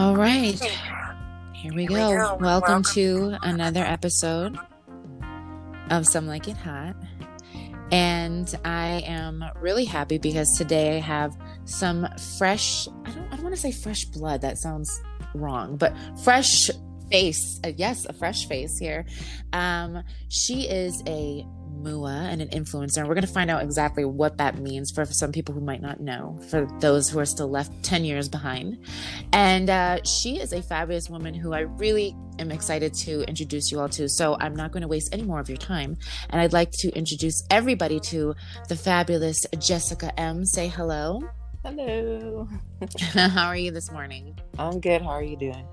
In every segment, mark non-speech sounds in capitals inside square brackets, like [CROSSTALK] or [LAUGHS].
All right. Here we go. Welcome to another episode of Some Like It Hot. And I am really happy because today I have some fresh, I don't, I don't want to say fresh blood, that sounds wrong, but fresh face. Uh, yes, a fresh face here. Um, she is a MUA and an influencer. And we're going to find out exactly what that means for, some people who might not know, for those who are still left 10 years behind. And uh, she is a fabulous woman who I really am excited to introduce you all to. So I'm not going to waste any more of your time. And I'd like to introduce everybody to the fabulous Jessica M. Say hello. Hello. [LAUGHS] How are you this morning? I'm good. How are you doing?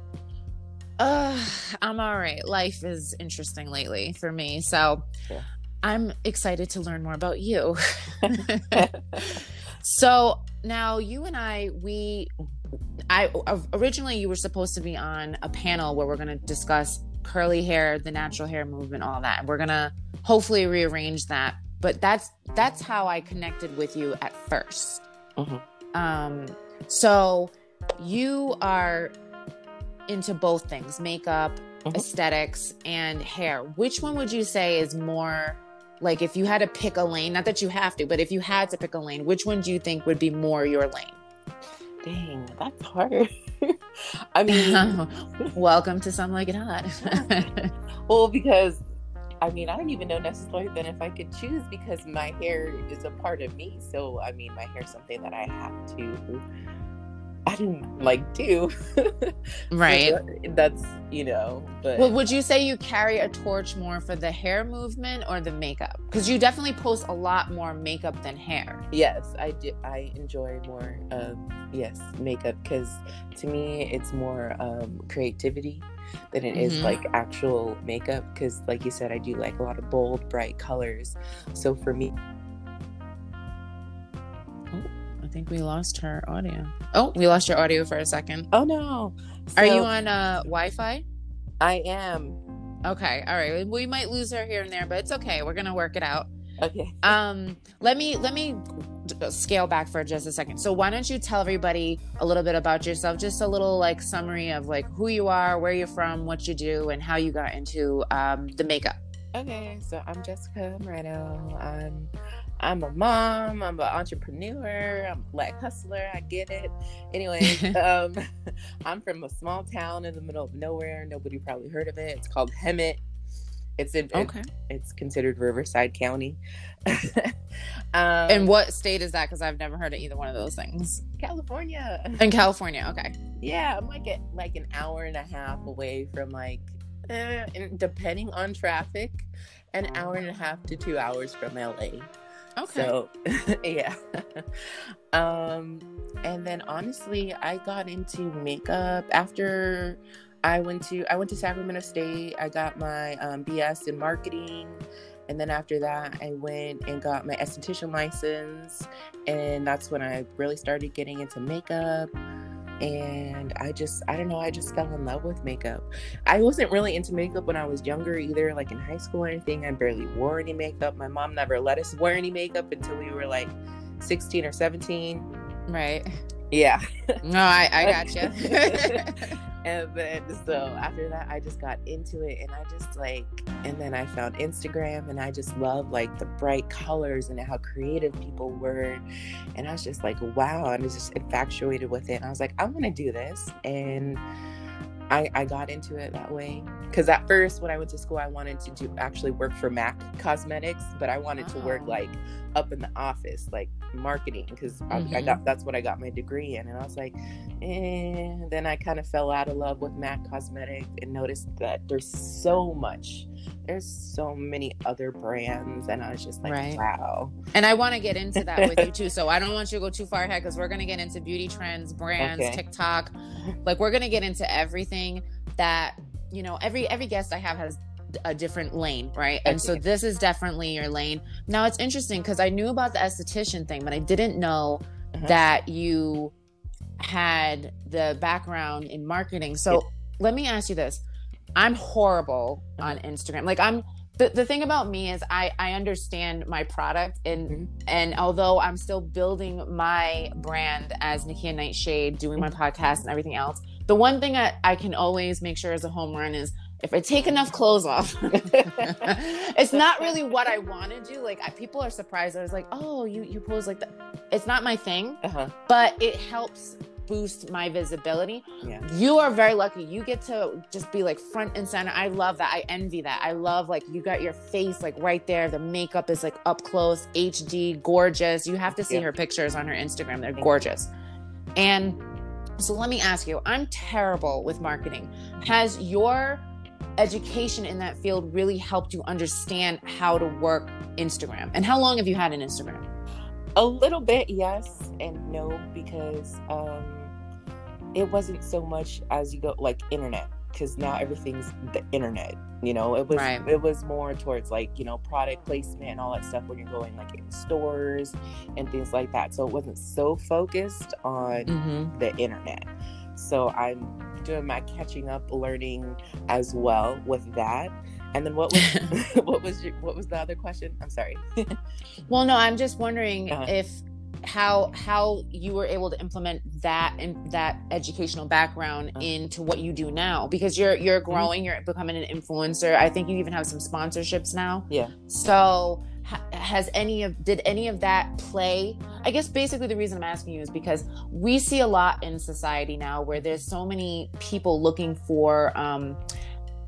Uh, I'm all right. Life is interesting lately for me. So yeah. I'm excited to learn more about you. [LAUGHS] so now you and I, we, I originally you were supposed to be on a panel where we're going to discuss curly hair, the natural hair movement, all that. We're going to hopefully rearrange that. But that's that's how I connected with you at 1st mm-hmm. Um, so you are into both things makeup, mm-hmm. aesthetics, and hair. Which one would you say is more like if you had to pick a lane, not that you have to, but if you had to pick a lane, which one do you think would be more your lane? Dang, that's hard. [LAUGHS] I mean, [LAUGHS] welcome to Some Like It Hot. [LAUGHS] well, because I mean, I don't even know necessarily then if I could choose because my hair is a part of me. So, I mean, my hair is something that I have to I didn't like do. [LAUGHS] right. So that's, you know, but Well, would you say you carry a torch more for the hair movement or the makeup? Cuz you definitely post a lot more makeup than hair. Yes, I do I enjoy more of yes, makeup cuz to me it's more um creativity than it mm-hmm. is like actual makeup cuz like you said I do like a lot of bold, bright colors. So for me I think we lost her audio. Oh, we lost your audio for a second. Oh no. So, Are you on uh Wi-Fi? I am. Okay. All right. We might lose her here and there, but it's okay. We're gonna work it out. Okay. [LAUGHS] Um, let me let me scale back for just a second. So why don't you tell everybody a little bit about yourself, just a little like summary of like who you are, where you're from, what you do, and how you got into um, the makeup. Okay, so I'm Jessica Moreno. I'm I'm a mom, I'm an entrepreneur, I'm a black hustler, I get it. Anyway, [LAUGHS] um, [LAUGHS] I'm from a small town in the middle of nowhere. Nobody probably heard of it. It's called Hemet. It's in okay. It, it's considered Riverside County. [LAUGHS] um, and what state is that? Because I've never heard of either one of those things. California. In California, okay. Yeah, I'm like at like an hour and a half away from like, eh, depending on traffic, an hour and a half to two hours from LA. Okay. So, [LAUGHS] yeah. um, and then honestly, I got into makeup after I went to I went to Sacramento State. I got my um, BS in marketing, and then after that, I went and got my esthetician license, and that's when I really started getting into makeup and I just I don't know I just fell in love with makeup. I wasn't really into makeup when I was younger either like in high school or anything. I barely wore any makeup. My mom never let us wear any makeup until we were like 16 or 17. Right. Yeah. No, I I [LAUGHS] got you. [LAUGHS] [LAUGHS] and then so after that i just got into it and i just like and then i found instagram and i just love like the bright colors and how creative people were. And i was just like wow i was just infatuated with it. And i was like i want to do this. And I, I got into it that way. Because at first when i went to school i wanted to do actually work for mac cosmetics but i wanted oh. to work ah. like up in the office like marketing because mm-hmm. I, I, got that's what i got my degree in and i was like and eh. then i kind of fell out of love with mac cosmetics and noticed that there's so much there's so many other brands and i was just like right. wow and i want to get into that with you [LAUGHS] too so i don't want you to go too far ahead because we're going to get into beauty trends brands okay. tiktok [LAUGHS] like we're going to get into everything that you know every every guest i have has a different lane right and so this is definitely your lane now it's interesting because i knew about the esthetician thing but i didn't know uh-huh. that you had the background in marketing so yeah. let me ask you this I'm horrible on Instagram. Like I'm the, the thing about me is I, I understand my product and mm-hmm. and although I'm still building my brand as Nakia Nightshade, doing my podcast and everything else, the one thing I, I can always make sure is a home run is if I take enough clothes off, [LAUGHS] it's not really what I want to do. Like I, people are surprised. I was like, oh, you you pose like that. It's not my thing, Uh-huh. but it helps boost my visibility. Yeah. You are very lucky. You get to just be like front and center. I love that. I envy that. I love like you got your face like right there. The makeup is like up close, HD, gorgeous. You have to see Yeah. her pictures on her Instagram. They're gorgeous. And so let me ask you, I'm terrible with marketing. Has your education in that field really helped you understand how to work Instagram? And how long have you had an Instagram? A little bit, yes and no, because um, it wasn't so much as you go like internet, because now everything's the internet. You know, it was Right. it was more towards like you know product placement and all that stuff when you're going like in stores and things like that. So it wasn't so focused on Mm-hmm. the internet. So I'm doing my catching up learning as well with that. And then what was [LAUGHS] [LAUGHS] what was your, what was the other question? I'm sorry. [LAUGHS] Well, no, I'm just wondering Uh-huh. if how how you were able to implement that and that educational background Uh-huh. into what you do now because you're you're growing, you're becoming an influencer. I think you even have some sponsorships now. Yeah. So has any of did any of that play? I guess basically the reason I'm asking you is because we see a lot in society now where there's so many people looking for um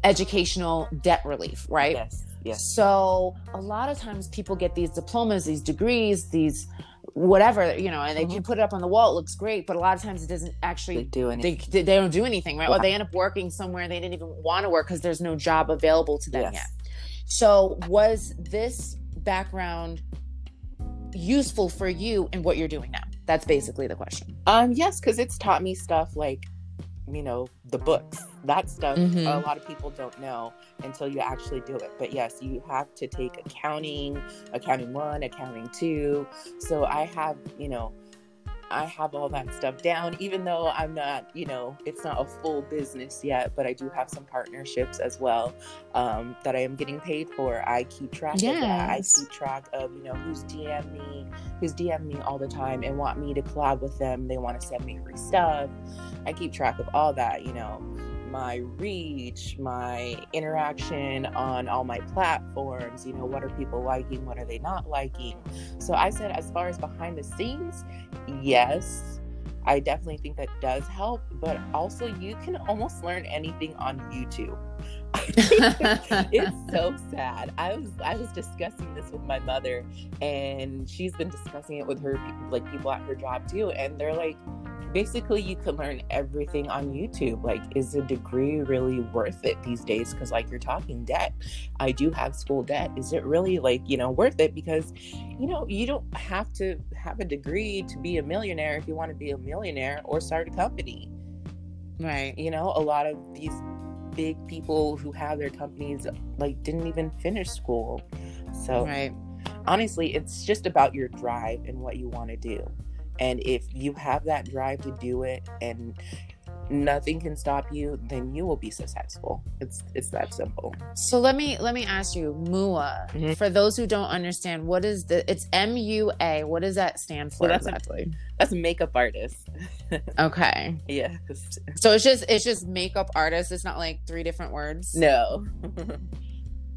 educational debt relief, right? Yes. Yes. So a lot of times people get these diplomas, these degrees, these whatever, you know, and they can put it up on the wall. It looks great, but a lot of times it doesn't They actually. do anything. They, they don't do anything, right? Or they end up working somewhere they didn't even want to work because there's no job available to them Yes. yet. So, was this background useful for you in what you're doing now? That's basically the question. Um, yes, because it's taught me stuff like, you know, the books. That stuff Mhm. a lot of people don't know until you actually do it. But yes, you have to take accounting, accounting one, accounting two. So I have, you know, I have all that stuff down, even though I'm not, you know, it's not a full business yet, but I do have some partnerships as well um, that I am getting paid for. I keep track of that. I keep track of, you know, who's DM me, who's DM me all the time and want me to collab with them. They want to send me free stuff. I keep track of all that, you know, my reach, my interaction on all my platforms, you know, what are people liking, what are they not liking. So I said, as far as behind the scenes, yes, I definitely think that does help, but also you can almost learn anything on YouTube. [LAUGHS] it's [LAUGHS] so sad. I was I was discussing this with my mother, and she's been discussing it with her people, like people at her job too, and they're like, basically, you can learn everything on YouTube. Like, is a degree really worth it these days? Because like you're talking debt, I do have school debt. Is it really like you know worth it? Because you know you don't have to have a degree to be a millionaire if you want to be a millionaire or start a company right. you know a lot of these big people who have their companies like didn't even finish school so Right. honestly it's just about your drive and what you want to do and if you have that drive to do it and nothing can stop you then you will be successful it's it's that simple So let me let me ask you, MUA. Mhm. For those who don't understand, what is the? It's M U A. What does that stand for Well, that's a- exactly? that's makeup artist [LAUGHS] Okay, yeah so it's just it's just makeup artist. It's not like three different words. no [LAUGHS]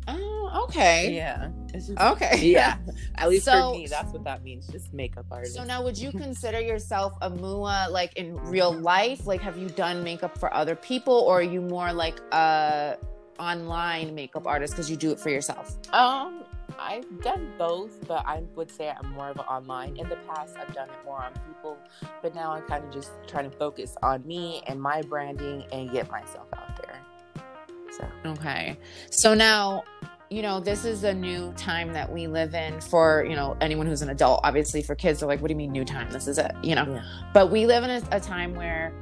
Oh, okay. yeah just, Okay. [LAUGHS] yeah [LAUGHS] at least So- for me that's what that means just makeup artist So now, would you [LAUGHS] consider yourself a MUA like in real life? Like, have you done makeup for other people, or are you more like a online makeup artist because you do it for yourself? Um, I've done both, but I would say I'm more of an online. In the past, I've done it more on people, but now I'm kind of just trying to focus on me and my branding and get myself out there. So, Okay. So now, you know, this is a new time that we live in for, you know, anyone who's an adult. Obviously, for kids, they're like, what do you mean new time? This is it, you know? Yeah. But we live in a, a time where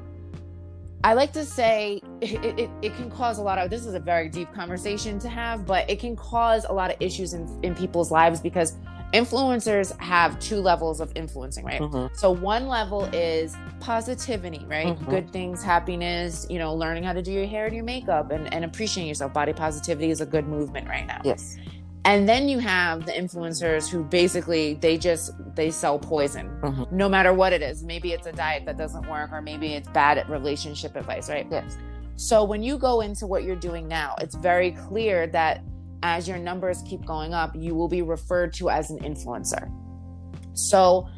I like to say it, it, it can cause a lot of, this is a very deep conversation to have, but it can cause a lot of issues in, in people's lives because influencers have two levels of influencing, right? So one level is positivity, right? Mhm. Good things, happiness, you know, learning how to do your hair and your makeup and, and appreciating yourself. Body positivity is a good movement right now. yes. and then you have the influencers who basically they just they sell poison Mhm. no matter what it is maybe it's a diet that doesn't work or maybe it's bad at relationship advice right Yes. so when you go into what you're doing now it's very clear that as your numbers keep going up you will be referred to as an influencer. So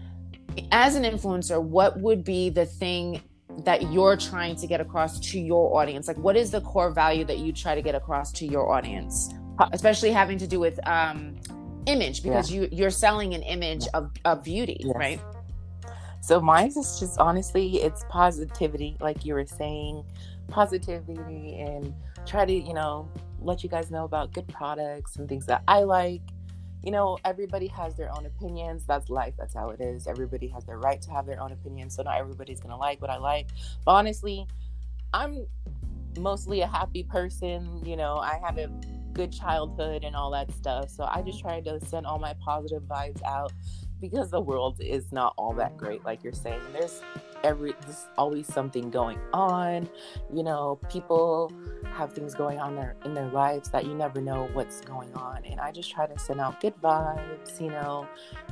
as an influencer what would be the thing that you're trying to get across to your audience? Like what is the core value that you try to get across to your audience? Especially having to do with um image because you you're selling an image of, of beauty Yes. right? So mine is just honestly, it's positivity, like you were saying, positivity, and try to you know let you guys know about good products and things that I like. You know, everybody has their own opinions. That's life. That's how it is. Everybody has their right to have their own opinions. So not everybody's gonna like what I like. But honestly, I'm mostly a happy person. You know, I had a good childhood and all that stuff. So I just try to send all my positive vibes out because the world is not all that great like you're saying there's every there's always something going on you know people have things going on there in their lives that you never know what's going on and i just try to send out good vibes you know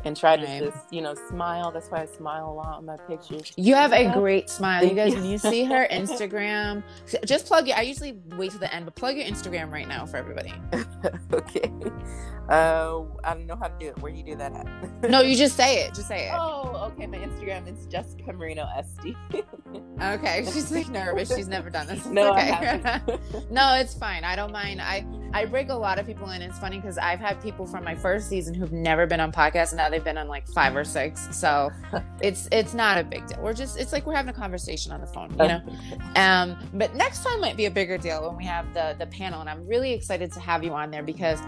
and try to Right. just you know smile that's why i smile a lot in my pictures You have a great smile. You guys, you. when you see her [LAUGHS] Instagram, just plug it. I usually wait to the end, but plug your Instagram right now for everybody. [LAUGHS] okay uh i don't know how to do it where do you do that at No, you just say it. Just say it. oh okay my instagram is jessica moreno sd Okay. [LAUGHS] She's like nervous. She's never done this. It's no okay. [LAUGHS] [LAUGHS] no, it's fine. I don't mind. I I break a lot of people in. It's funny because I've had people from my first season who've never been on podcasts, and now they've been on like five or six. So it's it's not a big deal. We're just it's like we're having a conversation on the phone, you know. Um, but next time might be a bigger deal when we have the the panel, and I'm really excited to have you on there because,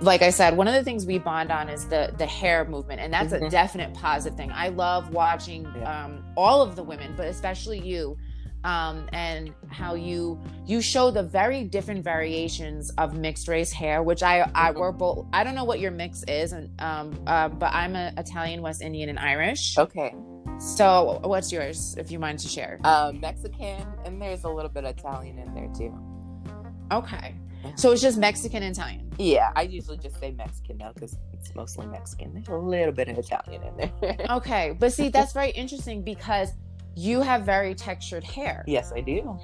like I said, one of the things we bond on is the the hair movement, and that's a Mhm. definite positive thing. I love watching Yeah. um, all of the women, but especially you, um, and how you you show the very different variations of mixed race hair, which I I Mhm. we're both. I don't know what your mix is, and um, uh, but I'm a Italian, West Indian, and Irish. okay So what's yours, if you mind to share? um, Mexican, and there's a little bit of Italian in there too. Okay. So it's just Mexican and Italian. Yeah, I usually just say Mexican now because it's mostly Mexican. There's a little bit of Italian in there. [LAUGHS] Okay. But see, that's very interesting because you have very textured hair. yes, I do.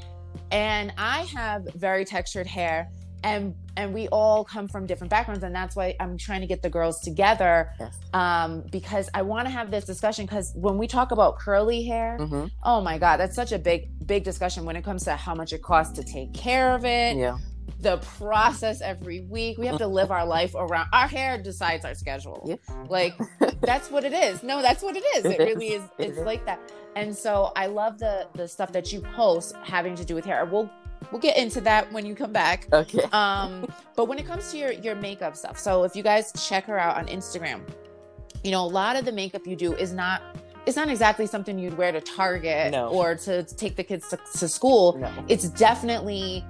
And I have very textured hair. And and we all come from different backgrounds. And that's why I'm trying to get the girls together. Yes. Um, because I want to have this discussion because when we talk about curly hair, hmm oh my God, that's such a big, big discussion when it comes to how much it costs to take care of it. Yeah. The process every week. We have to live our life around our hair decides our schedule. Yep. Like [LAUGHS] that's what it is. No, that's what it is. It It really is. is It it's is. like that. And so I love the the stuff that you post having to do with hair. We'll we'll get into that when you come back. Okay. [LAUGHS] Um but when it comes to your your makeup stuff. So if you guys check her out on Instagram, you know, a lot of the makeup you do is not it's not exactly something you'd wear to Target No. or to, to take the kids to, to school No. it's definitely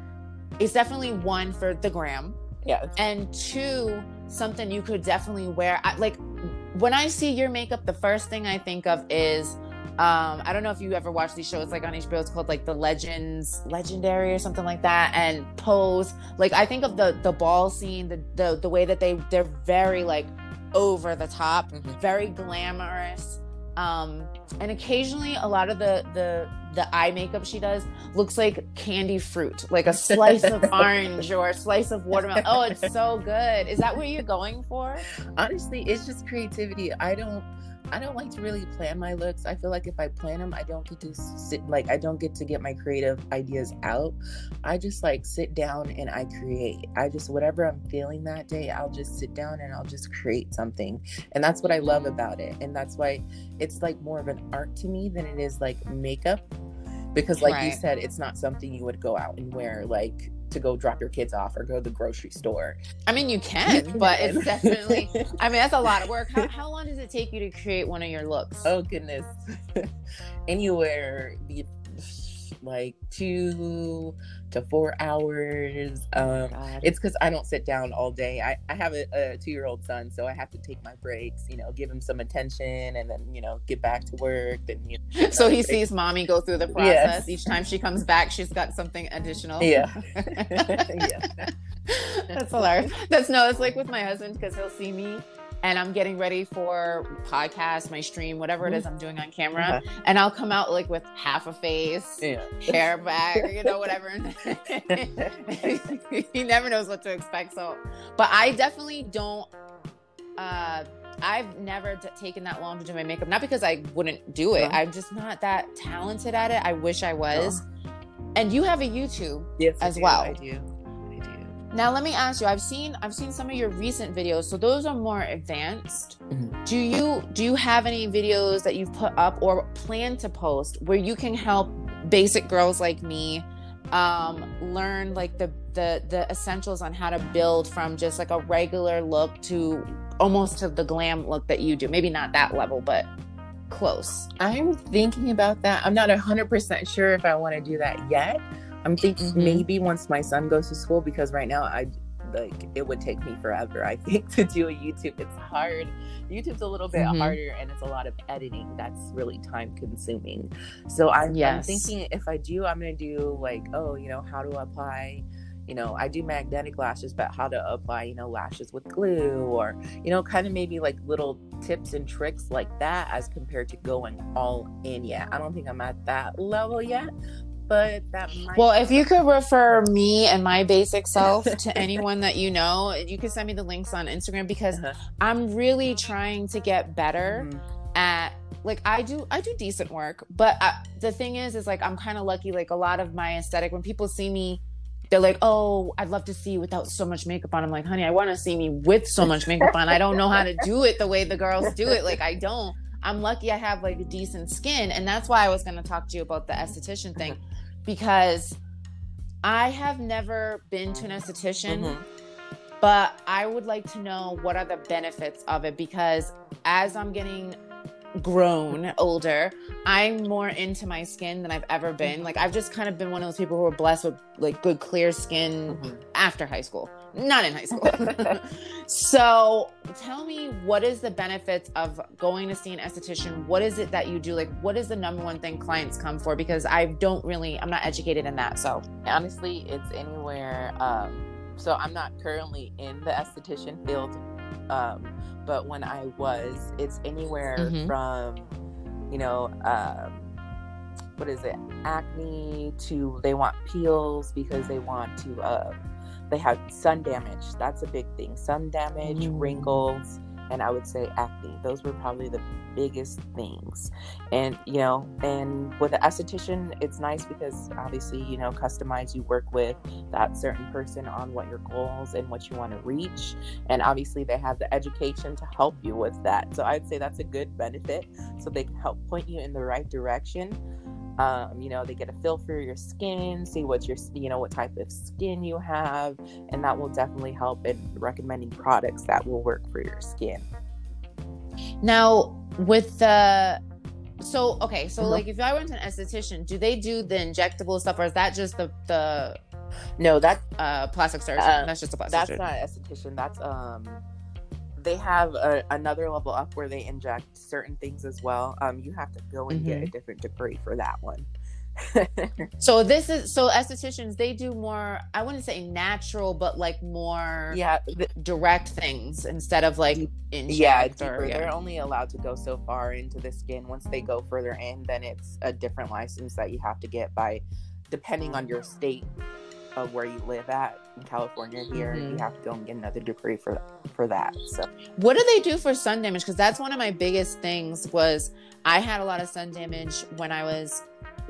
it's definitely one for the gram Yeah. and two something you could definitely wear I, like when i see your makeup the first thing i think of is um i don't know if you ever watch these shows like on hbo it's called like the legends legendary or something like that and pose like i think of the the ball scene the the, the way that they they're very like over the top Mhm. very glamorous um and occasionally a lot of the the the eye makeup she does looks like candy fruit like a slice of [LAUGHS] orange or a slice of watermelon oh it's so good is that what you're going for Honestly, it's just creativity. I don't. I don't like to really plan my looks. I feel like if I plan them, I don't get to sit like I don't get to get my creative ideas out. I just like sit down and I create. I just whatever I'm feeling that day, I'll just sit down and I'll just create something. And that's what I love about it. And that's why it's like more of an art to me than it is like makeup. Because like you said, it's not something you would go out and wear like to go drop your kids off or go to the grocery store. i mean you can You but it's definitely [LAUGHS] i mean that's a lot of work how, how long does it take you to create one of your looks Oh goodness. [LAUGHS] Anywhere like two to four hours. Um, it's because I don't sit down all day. I, I have a, a two year old son, so I have to take my breaks, you know, give him some attention and then, you know, get back to work. And, you know, [LAUGHS] so he break. sees mommy go through the process. Yes. Each time she comes back, she's got something additional. Yeah. [LAUGHS] [LAUGHS] yeah. That's hilarious. That's no, it's like with my husband because he'll see me and I'm getting ready for podcast, my stream, whatever it is I'm doing on camera, Uh-huh. and I'll come out like with half a face, Yeah. hair back, you know, [LAUGHS] whatever. [LAUGHS] he never knows what to expect. So, but I definitely don't. Uh, I've never t- taken that long to do my makeup, not because I wouldn't do it. I'm just not that talented at it. I wish I was. And you have a YouTube. Yes, I As do, well. I do. I do. Now let me ask you. I've seen I've seen some of your recent videos, so those are more advanced. Mhm. Do you do you have any videos that you've put up or plan to post where you can help basic girls like me um, learn like the the the essentials on how to build from just like a regular look to almost to the glam look that you do? Maybe not that level, but close. I'm thinking about that. I'm not 100% sure if I want to do that yet. I'm thinking Mhm. maybe once my son goes to school because right now I like it would take me forever I [LAUGHS] think to do a YouTube. It's hard. YouTube's a little bit Mhm. harder and it's a lot of editing that's really time consuming. So I'm, I'm thinking if I do I'm going to do like oh, you know, how to apply you know, I do magnetic lashes, but how to apply, you know, lashes with glue or, you know, kind of maybe like little tips and tricks like that as compared to going all in yet. I don't think I'm at that level yet, but that might. Well, if you could refer me and my basic self to anyone that you know, you can send me the links on Instagram because Uh-huh. I'm really trying to get better Mhm. at like I do I do decent work, but I, the thing is is like I'm kind of lucky like a lot of my aesthetic when people see me they're like, "Oh, I'd love to see you without so much makeup on." I'm like, "Honey, I want to see me with so much makeup on. I don't know how to do it the way the girls do it. Like I don't. I'm lucky I have like a decent skin, and that's why I was going to talk to you about the esthetician thing because I have never been to an esthetician Mhm. but I would like to know what are the benefits of it because as I'm getting grown older, I'm more into my skin than I've ever been. Like I've just kind of been one of those people who are blessed with like good clear skin Mhm. after high school, not in high school. so tell me what is the benefits of going to see an esthetician? What is it that you do? Like what is the number one thing clients come for? Because I don't really, I'm not educated in that. So Honestly, it's anywhere. Um, so I'm not currently in the esthetician field, um, but when I was, it's anywhere Mhm. from, you know, um, what is it, acne to they want peels because they want to. Uh, they have sun damage. That's a big thing. Sun damage, Mm. wrinkles, and I would say acne. Those were probably the biggest things. And you know, and with an esthetician, it's nice because obviously, you know, customize. You work with that certain person on what your goals and what you want to reach, and obviously they have the education to help you with that. So I'd say that's a good benefit. So they can help point you in the right direction. Um, you know, they get a feel for your skin, see what your, you know, what type of skin you have, and that will definitely help in recommending products that will work for your skin. Now, with the so okay, so Mhm. like if I went to an esthetician, do they do the injectable stuff, or is that just the the No, that uh, plastic surgeon? Uh, that's just a plastic that's surgeon. not esthetician. That's um, they have a, another level up where they inject certain things as well. Um, you have to go and get a different degree for that one. [LAUGHS] so this is so estheticians they do more. I wouldn't say natural, but like more yeah, th- direct things instead of like yeah, or yeah. They're only allowed to go so far into the skin. Once they go further in, then it's a different license that you have to get by, depending on your state of where you live at. In California, here Mhm. you have to go and get another degree for for that. So What do they do for sun damage? Because that's one of my biggest things. Was I had a lot of sun damage when I was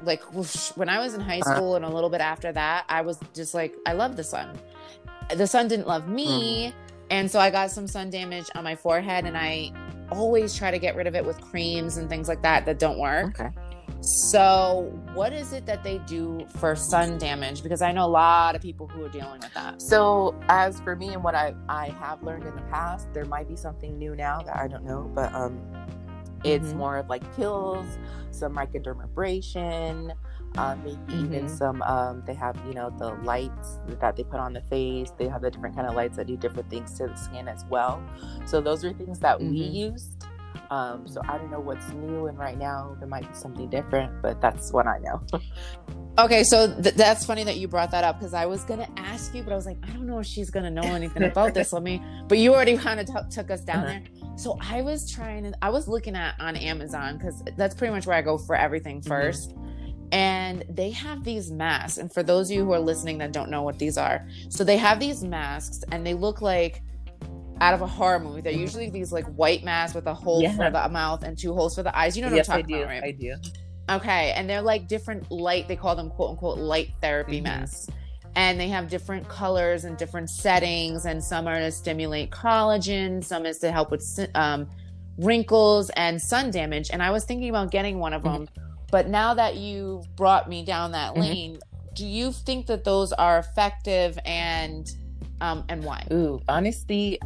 like whoosh, when I was in high Uh-huh. school and a little bit after that. I was just like I love the sun. The sun didn't love me, and so I got some sun damage on my forehead, and I always try to get rid of it with creams and things like that that don't work. okay. So, what is it that they do for sun damage? Because I know a lot of people who are dealing with that. So as for me and what I I have learned in the past, there might be something new now that I don't know, but um, it's Mhm. more of like pills, some microdermabrasion, um, maybe mm-hmm. even some um, they have you know the lights that they put on the face they have the different kind of lights that do different things to the skin as well so those are things that mm-hmm. we used um, so i don't know what's new and right now there might be something different but that's what i know [LAUGHS] okay so th- that's funny that you brought that up because i was gonna ask you but i was like i don't know if she's gonna know anything about this let me but you already kind of t- took us down uh-huh. there so I was trying to, I was looking at on Amazon because that's pretty much where I go for everything 1st mm-hmm. And they have these masks. And for those of you who are listening that don't know what these are, so they have these masks and they look like out of a horror movie. They're mm-hmm. usually these like white masks with a hole yeah. for the mouth and two holes for the eyes. You know what yes, I'm talking I do. about, right? I do. Okay. And they're like different light, they call them quote unquote light therapy mm-hmm. masks and they have different colors and different settings and some are to stimulate collagen some is to help with um, wrinkles and sun damage and i was thinking about getting one of them mm-hmm. but now that you brought me down that mm-hmm. lane do you think that those are effective and um, and why ooh honestly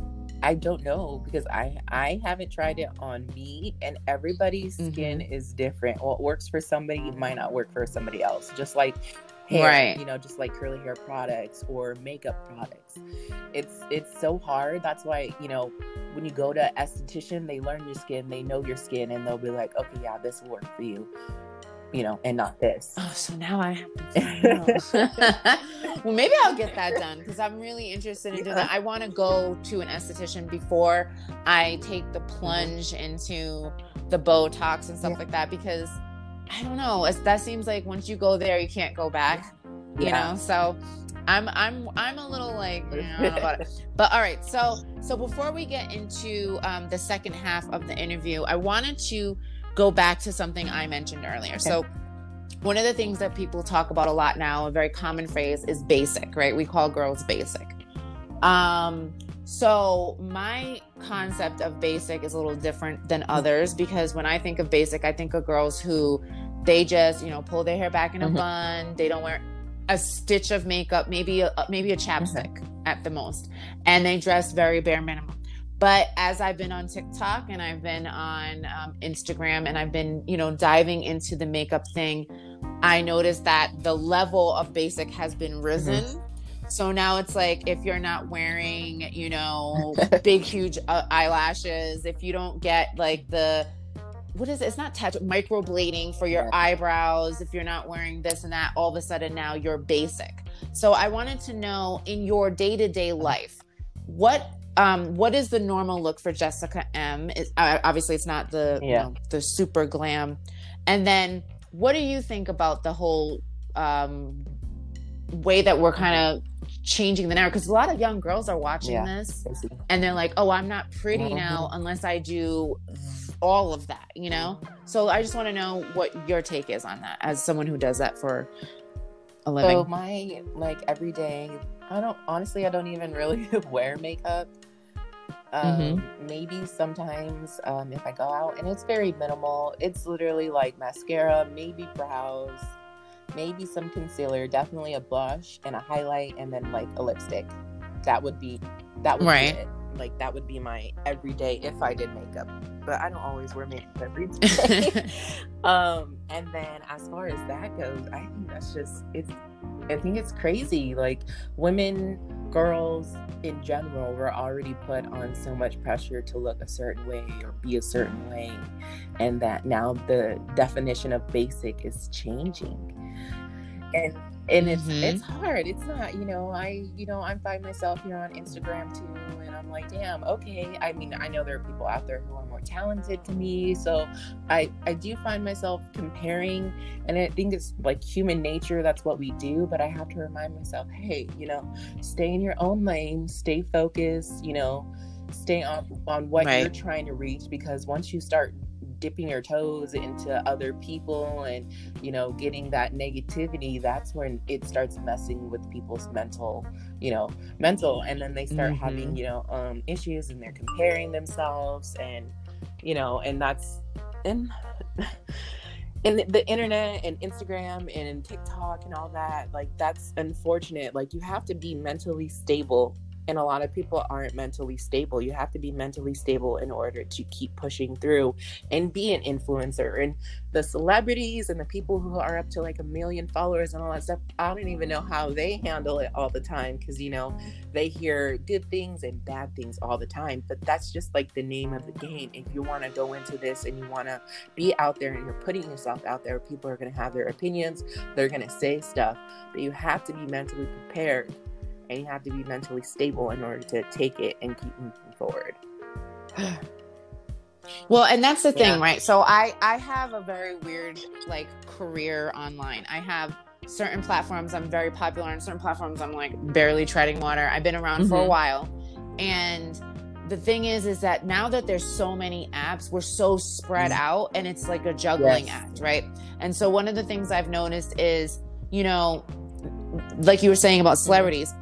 I don't know because I I haven't tried it on me and everybody's skin mm-hmm. is different. What works for somebody might not work for somebody else. Just like hair, right. you know, just like curly hair products or makeup products. It's it's so hard. That's why, you know, when you go to esthetician, they learn your skin, they know your skin and they'll be like, "Okay, yeah, this will work for you." You know, and not this. Oh, so now I have to [LAUGHS] [LAUGHS] Well, maybe I'll get that done because I'm really interested in yeah. doing that. I want to go to an esthetician before I take the plunge into the Botox and stuff yeah. like that because I don't know. That seems like once you go there, you can't go back. You yeah. know, so I'm I'm I'm a little like you know, about it. [LAUGHS] But all right, so so before we get into um, the second half of the interview, I wanted to go back to something I mentioned earlier. Okay. So one of the things that people talk about a lot now, a very common phrase, is basic. Right? We call girls basic. Um, so my concept of basic is a little different than others because when I think of basic, I think of girls who they just, you know, pull their hair back in a mm-hmm. bun, they don't wear a stitch of makeup, maybe a maybe a chapstick mm-hmm. at the most, and they dress very bare minimum. But as I've been on TikTok and I've been on um, Instagram and I've been, you know, diving into the makeup thing, I noticed that the level of basic has been risen. Mm-hmm so now it's like if you're not wearing, you know, [LAUGHS] big, huge uh, eyelashes, if you don't get like the what is it? It's not tattoo, microblading for your eyebrows. If you're not wearing this and that, all of a sudden now you're basic. So I wanted to know in your day to day life, what um what is the normal look for Jessica M? Is uh, obviously it's not the yeah. you know, the super glam. And then what do you think about the whole um way that we're kind of changing the narrative because a lot of young girls are watching yeah. this and they're like, oh, I'm not pretty mm-hmm. now unless I do all of that, you know? So I just want to know what your take is on that as someone who does that for a living. So my like everyday, I don't honestly, I don't even really [LAUGHS] wear makeup. Um, mm-hmm. Maybe sometimes um, if I go out and it's very minimal, it's literally like mascara, maybe brows, maybe some concealer, definitely a blush and a highlight, and then like a lipstick. That would be that would right. be it. Like that would be my everyday if I did makeup. But I don't always wear makeup every [LAUGHS] day. [LAUGHS] um, and then as far as that goes, I think that's just it's I think it's crazy. Like women, girls in general were already put on so much pressure to look a certain way or be a certain way. And that now the definition of basic is changing and and it's mm-hmm. it's hard it's not you know i you know i'm find myself here on instagram too and i'm like damn okay i mean i know there are people out there who are more talented to me so i i do find myself comparing and i think it's like human nature that's what we do but i have to remind myself hey you know stay in your own lane stay focused you know stay on on what right. you're trying to reach because once you start dipping your toes into other people and you know getting that negativity that's when it starts messing with people's mental you know mental and then they start mm-hmm. having you know um issues and they're comparing themselves and you know and that's and [LAUGHS] and the internet and Instagram and TikTok and all that, like that's unfortunate. Like you have to be mentally stable and a lot of people aren't mentally stable. You have to be mentally stable in order to keep pushing through and be an influencer. And the celebrities and the people who are up to like a million followers and all that stuff i don't even know how they handle it all the time because you know they hear good things and bad things all the time. But that's just like the name of the game. If you want to go into this and you want to be out there and you're putting yourself out there people are going to have their opinions. They're going to say stuff. But you have to be mentally prepared and you have to be mentally stable in order to take it and keep moving forward. [SIGHS] well, and that's the thing, yeah. right? So I I have a very weird like career online. I have certain platforms I'm very popular on, certain platforms I'm like barely treading water. I've been around mm-hmm. for a mm-hmm. while. And the thing is is that now that there's so many apps, we're so spread mm-hmm. out and it's like a juggling yes. act, right? And so one of the things I've noticed is, you know, like you were saying about celebrities,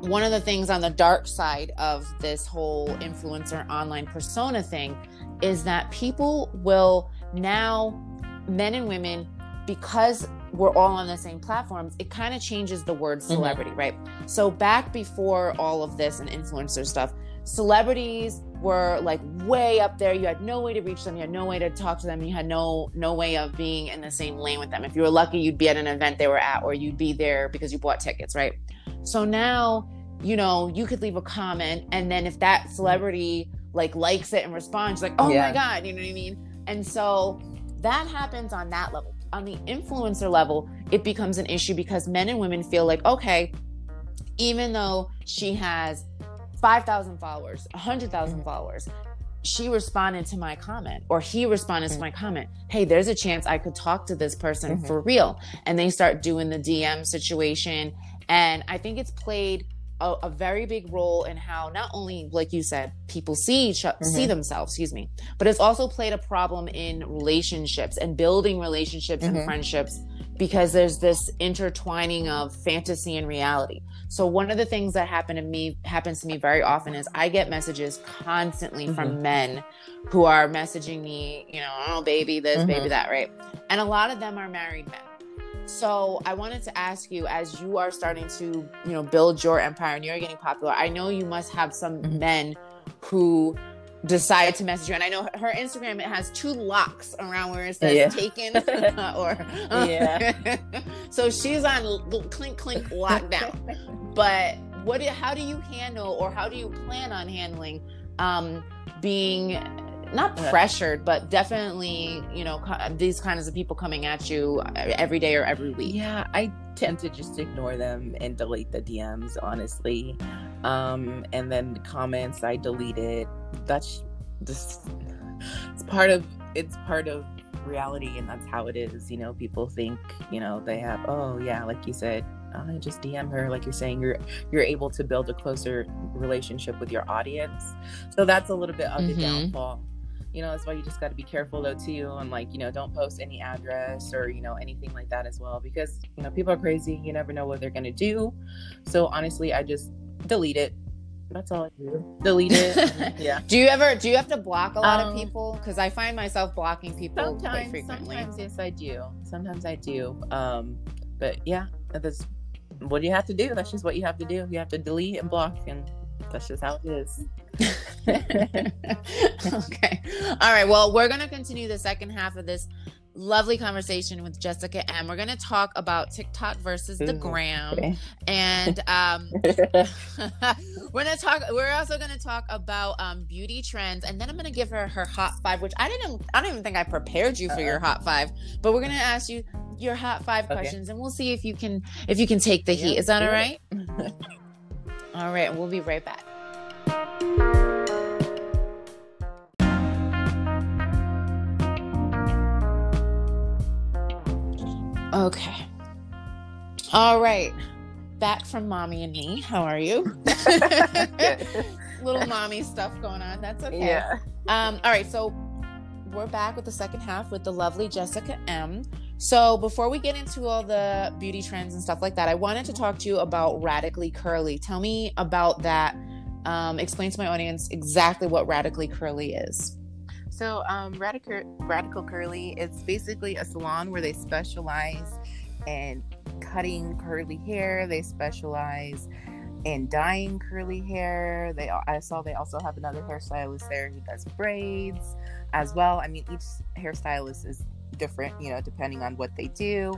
one of the things on the dark side of this whole influencer online persona thing is that people will now, men and women, because we're all on the same platforms, it kind of changes the word mm-hmm. celebrity, mm-hmm. right? So back before all of this and influencer stuff, celebrities were like way up there. You had no way to reach them. You had no way to talk to them. You had no no way of being in the same lane with them. If you were lucky, you'd be at an event they were at, or you'd be there because you bought tickets, right? So now, you know, you could leave a comment, and then if that celebrity like likes it and responds, like, oh yeah. my God, you know what I mean? And so that happens on that level. On the influencer level, it becomes an issue because men and women feel like, okay, even though she has 5,000 followers, 100,000 mm-hmm. followers, she responded to my comment or he responded mm-hmm. to my comment. Hey, there's a chance I could talk to this person mm-hmm. for real. And they start doing the DM situation and I think it's played a, a, very big role in how not only, like you said, people see each mm-hmm. see themselves, excuse me, but it's also played a problem in relationships and building relationships mm-hmm. and friendships because there's this intertwining of fantasy and reality. So one of the things that happen to me happens to me very often is I get messages constantly mm-hmm. from men who are messaging me, you know, oh baby this, baby mm-hmm. that, right? And a lot of them are married men so I wanted to ask you, as you are starting to, you know, build your empire and you're getting popular, I know you must have some mm-hmm. men who decide to message you. And I know her Instagram it has two locks around where it says yeah. taken [LAUGHS] [LAUGHS] or yeah. [LAUGHS] so she's on clink clink lockdown. but what? How do you handle, or how do you plan on handling um, being not pressured, but definitely, you know, these kinds of people coming at you uh, every day or every week. Yeah, I tend to just ignore them and delete the DMs, honestly. Um, and then the comments, I delete it. That's just, it's part of, it's part of reality and that's how it is. You know, people think, you know, they have, oh, yeah, like you said, I just DM her, like you're saying, you're you're able to build a closer relationship with your audience. So that's a little bit of mm-hmm. the downfall you know that's why you just got to be careful though too and like you know don't post any address or you know anything like that as well because you know people are crazy you never know what they're gonna do so honestly i just delete it that's all I do. Delete it. [LAUGHS] yeah. Do you ever do you have to block a lot um, of people? Because I find myself blocking people sometimes, quite frequently. Sometimes yes, I do. Sometimes I do. Um, but yeah, that's what you have to do. That's just what you have to do. You have to delete and block, and that's just how it is. [LAUGHS] okay. All right. Well, we're going to continue the second half of this lovely conversation with Jessica M. We're going to talk about TikTok versus the gram. Okay. And um, [LAUGHS] we're going to talk, we're also going to talk about um, beauty trends. And then I'm going to give her her hot five, which I didn't, I don't even think I prepared you for uh-uh. your hot five, but we're going to ask you your hot five okay. questions and we'll see if you can, if you can take the heat. Is that all right? [LAUGHS] all right. We'll be right back. Okay. All right. Back from mommy and me. How are you? [LAUGHS] Little mommy stuff going on. That's okay. Yeah. Um, all right. So we're back with the second half with the lovely Jessica M. So before we get into all the beauty trends and stuff like that, I wanted to talk to you about Radically Curly. Tell me about that. Um, explain to my audience exactly what Radically Curly is. So, um, Radical Radical Curly, it's basically a salon where they specialize in cutting curly hair. They specialize in dyeing curly hair. They I saw they also have another hairstylist there who does braids as well. I mean, each hairstylist is different, you know, depending on what they do.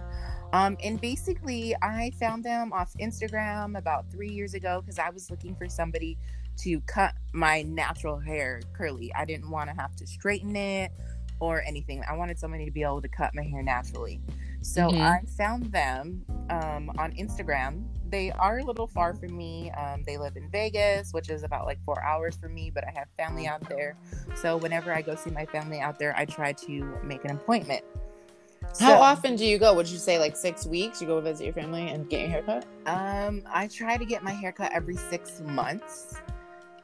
Um, and basically, I found them off Instagram about three years ago because I was looking for somebody to cut my natural hair curly. I didn't want to have to straighten it or anything. I wanted somebody to be able to cut my hair naturally. So mm-hmm. I found them um, on Instagram. They are a little far from me. Um, they live in Vegas, which is about like four hours from me, but I have family out there. So whenever I go see my family out there, I try to make an appointment. So, How often do you go? Would you say like six weeks? You go visit your family and get your haircut? Um, I try to get my haircut every six months.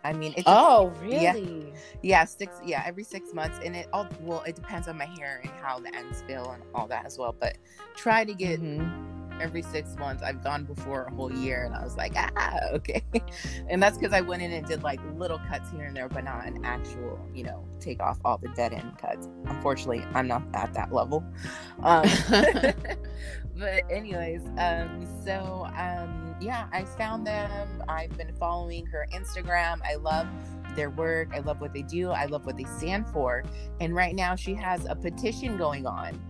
I mean, it's oh really? Yeah, yeah, six yeah every six months, and it all well it depends on my hair and how the ends feel and all that as well. But try to get mm-hmm. Every six months. I've gone before a whole year, and I was like, ah, [LAUGHS] okay, and that's because I went in and did like little cuts here and there, but not an actual, you know, take off all the dead end cuts. Unfortunately, I'm not at that level. Um, [LAUGHS] [LAUGHS] but anyways, um, so um yeah, I found them. I've been following her Instagram. I love their work. I love what they do. I love what they stand for. And right now, she has a petition going on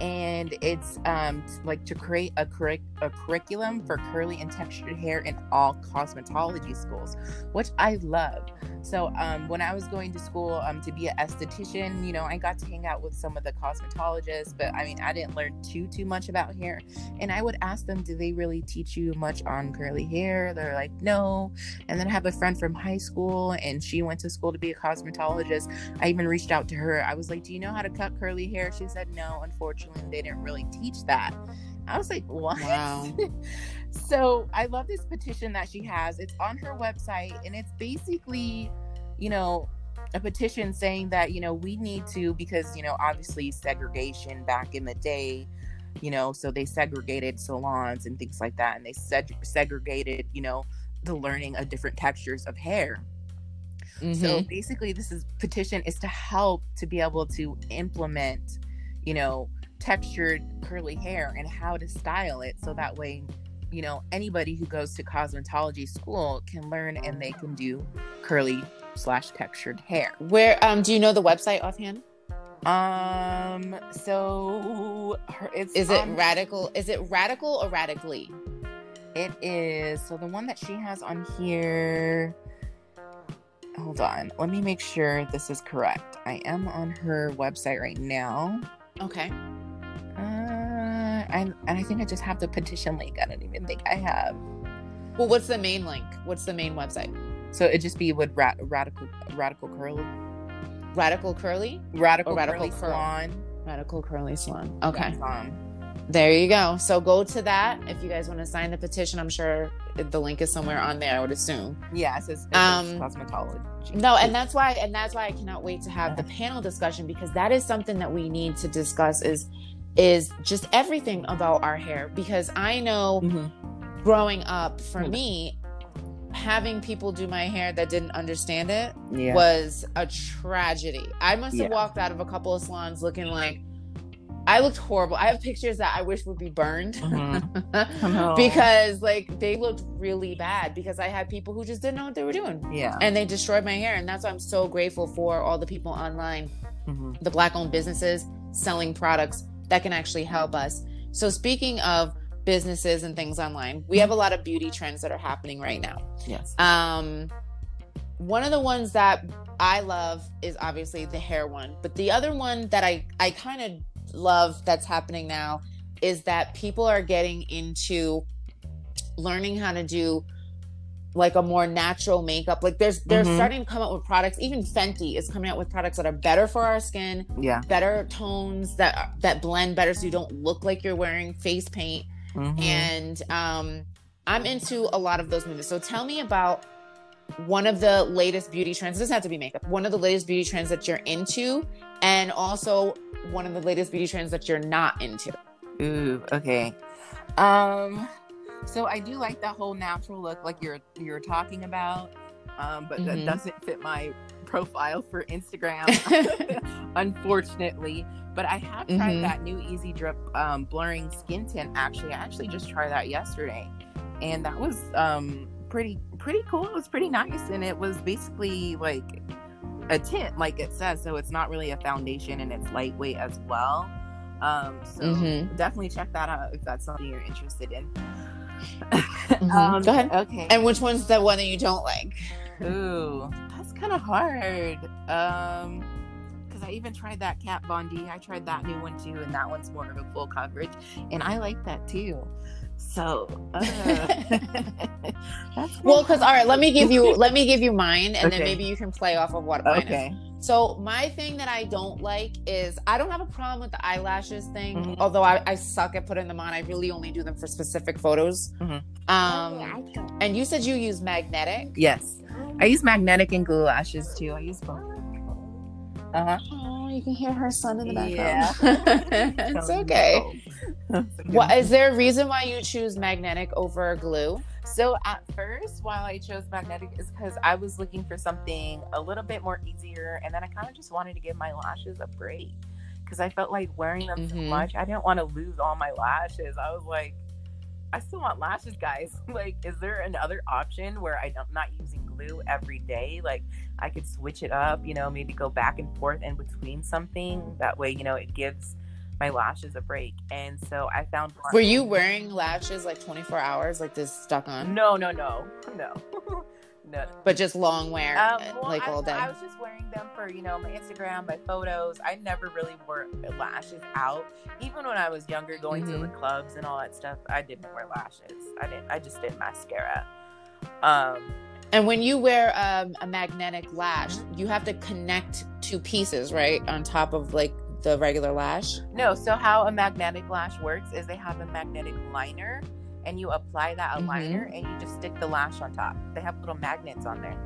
and it's um like to create a, curric- a curriculum for curly and textured hair in all cosmetology schools which i love so um when i was going to school um to be an esthetician you know i got to hang out with some of the cosmetologists but i mean i didn't learn too too much about hair. And i would ask them do they really teach you much on curly hair? They're like no. And then i have a friend from high school and she went to school to be a cosmetologist. I even reached out to her. I was like do you know how to cut curly hair? She said no unfortunately they didn't really teach that. I was like, what? Wow. [LAUGHS] so I love this petition that she has. It's on her website and it's basically, you know, a petition saying that, you know, we need to, because, you know, obviously segregation back in the day, you know, so they segregated salons and things like that. And they seg- segregated, you know, the learning of different textures of hair. Mm-hmm. So basically, this is petition is to help to be able to implement, you know, textured curly hair and how to style it so that way you know anybody who goes to cosmetology school can learn and they can do curly slash textured hair. Where um do you know the website offhand? Um so her, it's is it radical is it radical or radically? It is so the one that she has on here hold on let me make sure this is correct. I am on her website right now. Okay and and I think I just have the petition link. I don't even think I have. Well, what's the main link? What's the main website? So it just be with ra- radical radical curly, radical curly, radical, or radical curly curl. salon, radical curly salon. Okay. Um, there you go. So go to that if you guys want to sign the petition. I'm sure the link is somewhere on there. I would assume. Yes, it says, it um, cosmetology. No, and that's why, and that's why I cannot wait to have the panel discussion because that is something that we need to discuss. Is is just everything about our hair because I know mm-hmm. growing up for mm-hmm. me having people do my hair that didn't understand it yeah. was a tragedy. I must have yeah. walked out of a couple of salons looking like I looked horrible. I have pictures that I wish would be burned mm-hmm. [LAUGHS] because like they looked really bad because I had people who just didn't know what they were doing. Yeah. And they destroyed my hair. And that's why I'm so grateful for all the people online, mm-hmm. the black owned businesses selling products that can actually help us. So, speaking of businesses and things online, we have a lot of beauty trends that are happening right now. Yes. Um, one of the ones that I love is obviously the hair one, but the other one that I I kind of love that's happening now is that people are getting into learning how to do like a more natural makeup. Like there's they're mm-hmm. starting to come out with products. Even Fenty is coming out with products that are better for our skin. Yeah. Better tones that that blend better so you don't look like you're wearing face paint. Mm-hmm. And um I'm into a lot of those movies. So tell me about one of the latest beauty trends. It doesn't have to be makeup. One of the latest beauty trends that you're into, and also one of the latest beauty trends that you're not into. Ooh, okay. Um so I do like that whole natural look, like you're you're talking about, um, but mm-hmm. that doesn't fit my profile for Instagram, [LAUGHS] [LAUGHS] unfortunately. But I have tried mm-hmm. that new Eaze Drop um, blurring skin tint. Actually, I actually just tried that yesterday, and that was um, pretty pretty cool. It was pretty nice, and it was basically like a tint, like it says. So it's not really a foundation, and it's lightweight as well. Um, so Mhm. definitely check that out if that's something you're interested in. Mhm. Um, Go ahead. Okay. And which one's the one that you don't like? Ooh, that's kind of hard. Um, because I even tried that Kat Von D. I tried that new one too, and that one's more of a full coverage, and I like that too. So, uh, [LAUGHS] [LAUGHS] Well, because all right, let me give you let me give you mine, and then maybe you can play off of what mine is. Okay. So my thing that I don't like is I don't have a problem with the eyelashes thing. Mhm. Although I, I suck at putting them on. I really only do them for specific photos. Mhm. Um, and you said you use magnetic. Yes, I use magnetic and glue lashes too. I use both. Uh huh. Oh, you can hear her son in the background. Yeah. background. [LAUGHS] it's okay. [LAUGHS] What is there a reason why you choose magnetic over glue? So at first, while I chose magnetic, is because I was looking for something a little bit more easier, and then I kind of just wanted to give my lashes a break because I felt like wearing them Mhm. so much. I didn't want to lose all my lashes. I was like, I still want lashes, guys. [LAUGHS] like, is there another option where I'm not using glue every day? Like, I could switch it up, you know, maybe go back and forth in between something. That way, you know, it gives my lashes a break. And so I found. one- Were you wearing lashes like 24 hours, like this stuck on, No, no, no, [LAUGHS] [LAUGHS] no, no. but just long wear, Um, uh, well, like I, all day? I was just wearing them for you know my Instagram, my photos. I never really wore lashes out. Even when I was younger, going to the Mm-hmm. clubs and all that stuff, I didn't wear lashes. I didn't. I just did mascara. Um, And when you wear um, a magnetic lash, you have to connect two pieces, right, on top of like the regular lash. no. So how a magnetic lash works is they have a magnetic liner, and you apply that Mhm. liner, and you just stick the lash on top. They have little magnets on there,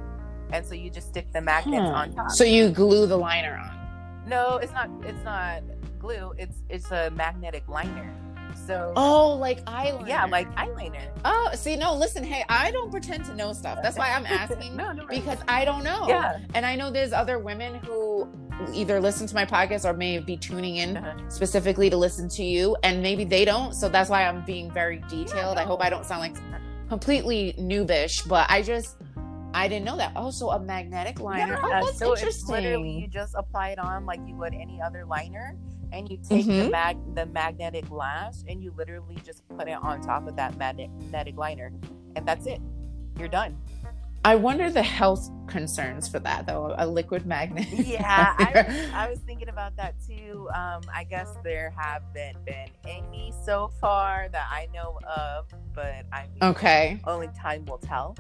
and so you just stick the magnets Hmm. on top. So you glue the liner on. No, it's not. It's not glue. It's it's a magnetic liner. So Oh, like eyeliner. yeah, like eyeliner. Oh, see, no, listen, hey, I don't pretend to know stuff. That's why I'm [LAUGHS] asking no, no, because I don't know. yeah. And I know there's other women who either listen to my podcast or may be tuning in Uh-huh. specifically to listen to you, and maybe they don't. So that's why I'm being very detailed. I hope I don't sound like completely noobish, but I just I didn't know that. Oh, so a magnetic liner. Yeah, oh, that's so interesting. it's literally you just apply it on like you would any other liner, and you take the Mhm. mag the magnetic lash and you literally just put it on top of that magnetic liner, and that's it. You're done. I wonder the health concerns for that though. A liquid magnet. [LAUGHS] Yeah, I, I was thinking about that too. Um, I guess there haven't been any so far that I know of, but I mean, okay. only time will tell.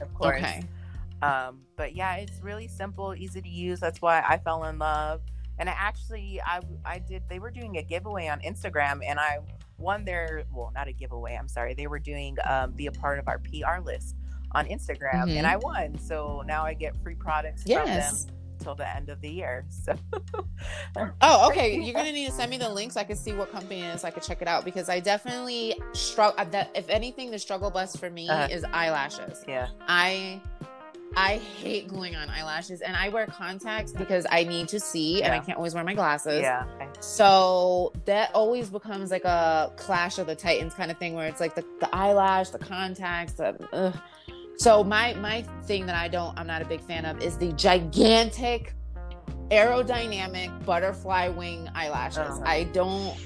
Of course. Okay. Um, but yeah, it's really simple, easy to use. That's why I fell in love. And I actually, I I did. They were doing a giveaway on Instagram, and I won their. Well, not a giveaway. I'm sorry. They were doing um, be a part of our PR list on Instagram, Mhm. and I won. So now I get free products from them Yes. till the end of the year. [LAUGHS] So Oh, [LAUGHS] okay. You're gonna need to send me the link so I can see what company it is. So I could check it out because I definitely struggle. That if anything, the struggle bus for me Uh-huh. is eyelashes. yeah, I I hate gluing on eyelashes, and I wear contacts because I need to see, and I can't always wear my glasses. yeah, So that always becomes like a clash of the titans kind of thing, where it's like the, the eyelash, the contacts, the. Ugh. So my my thing that I don't, I'm not a big fan of, is the gigantic aerodynamic butterfly wing eyelashes. Uh-huh. I don't.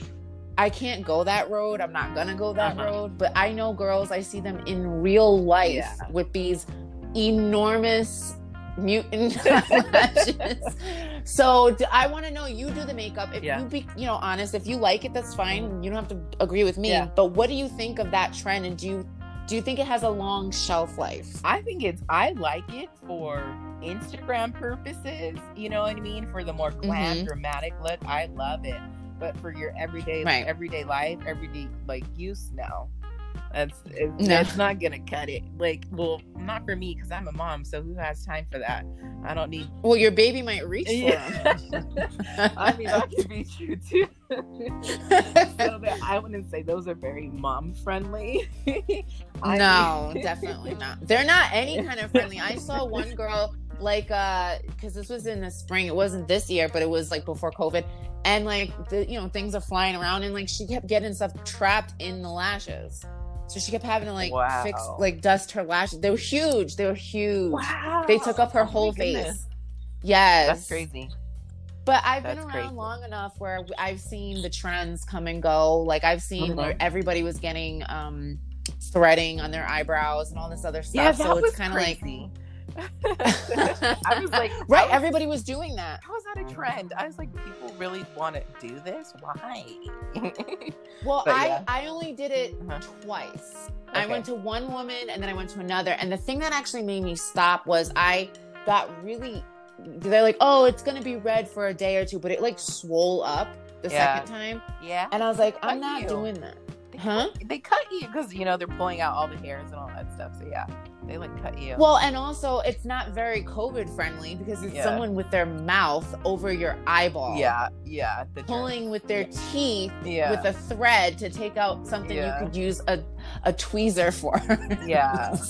I can't go that road. I'm not gonna go that Uh-huh. road. But I know girls. I see them in real life Yeah. with these enormous mutant [LAUGHS] eyelashes. so I want to know. You do the makeup. If Yeah. you be, you know, honest. If you like it, that's fine. You don't have to agree with me. Yeah. But what do you think of that trend? And do you do you think it has a long shelf life? I think it's I like it for Instagram purposes. You know what I mean? For the more glam, Mhm. dramatic look, I love it. But for your everyday, Right. everyday life, everyday like use, no, that's it's, No. it's not gonna cut it. Like, well, not for me because I'm a mom. So who has time for that? I don't need. Well, your baby might reach for Yeah. them. [LAUGHS] I mean, that could be true too. so [LAUGHS] that I wouldn't say those are very mom friendly. [LAUGHS] No, definitely not. They're not any kind of friendly. I saw one girl like uh because this was in the spring. It wasn't this year, but it was like before COVID. And like the you know things are flying around, and like she kept getting stuff trapped in the lashes. So she kept having to like Wow. fix, like dust her lashes. They were huge. They were huge. Wow. They took up her Oh whole face. Yes, That's crazy. But I've been around crazy. long enough where I've seen the trends come and go. Like I've seen Mhm. where everybody was getting um threading on their eyebrows and all this other stuff. Yeah, that so was it's kind of like. [LAUGHS] I was like, [LAUGHS] right, was- everybody was doing that. How is that a trend? I was like, people really want to do this? Why? [LAUGHS] Well, But I yeah. I only did it Uh-huh. twice. I went to one woman and then I went to another. And the thing that actually made me stop was I got really they're like, "Oh, it's going to be red for a day or two, but it like swole up the Yeah. second time. yeah. And I was like, "I'm not you. doing that." They Huh? cut- They cut you because you know they're pulling out all the hairs and all that stuff. So yeah, they like cut you. Well, and also it's not very COVID friendly because it's Yeah. someone with their mouth over your eyeball. yeah, yeah. Pulling with their teeth Yeah. with a thread to take out something Yeah. you could use a, a tweezer for. Yeah. [LAUGHS]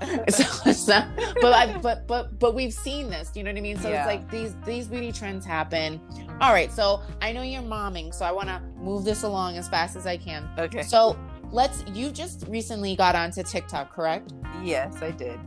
[LAUGHS] so, so, but I, but but but we've seen this. You know what I mean? So Yeah. it's like these these beauty trends happen. All right. So I know you're momming, so I want to move this along as fast as I can. Okay. So let's. You just recently got onto TikTok, correct? Yes, I did.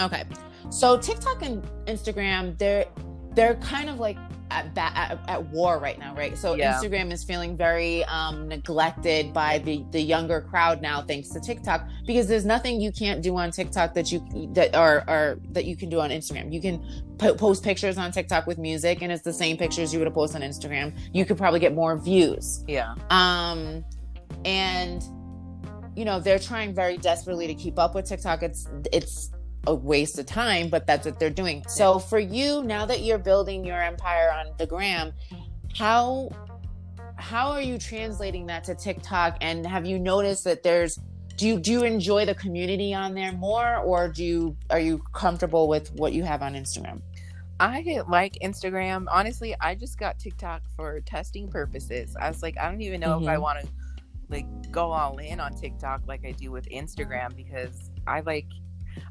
Okay. So TikTok and Instagram, they're they're kind of like at, ba- at, at war right now, right? So Yeah. Instagram is feeling very um, neglected by the the younger crowd now, thanks to TikTok, because there's nothing you can't do on TikTok that you that are are that you can do on Instagram. You can po- post pictures on TikTok with music, and it's the same pictures you would have posted on Instagram. You could probably get more views Yeah. um and you know they're trying very desperately to keep up with tiktok it's it's a waste of time but that's what they're doing so for you now that you're building your empire on the gram how how are you translating that to tiktok and have you noticed that there's do you do you enjoy the community on there more or do you are you comfortable with what you have on instagram I like Instagram. Honestly, I just got TikTok for testing purposes. I was like, I don't even know if I Mhm. want to like go all in on TikTok like I do with Instagram because I like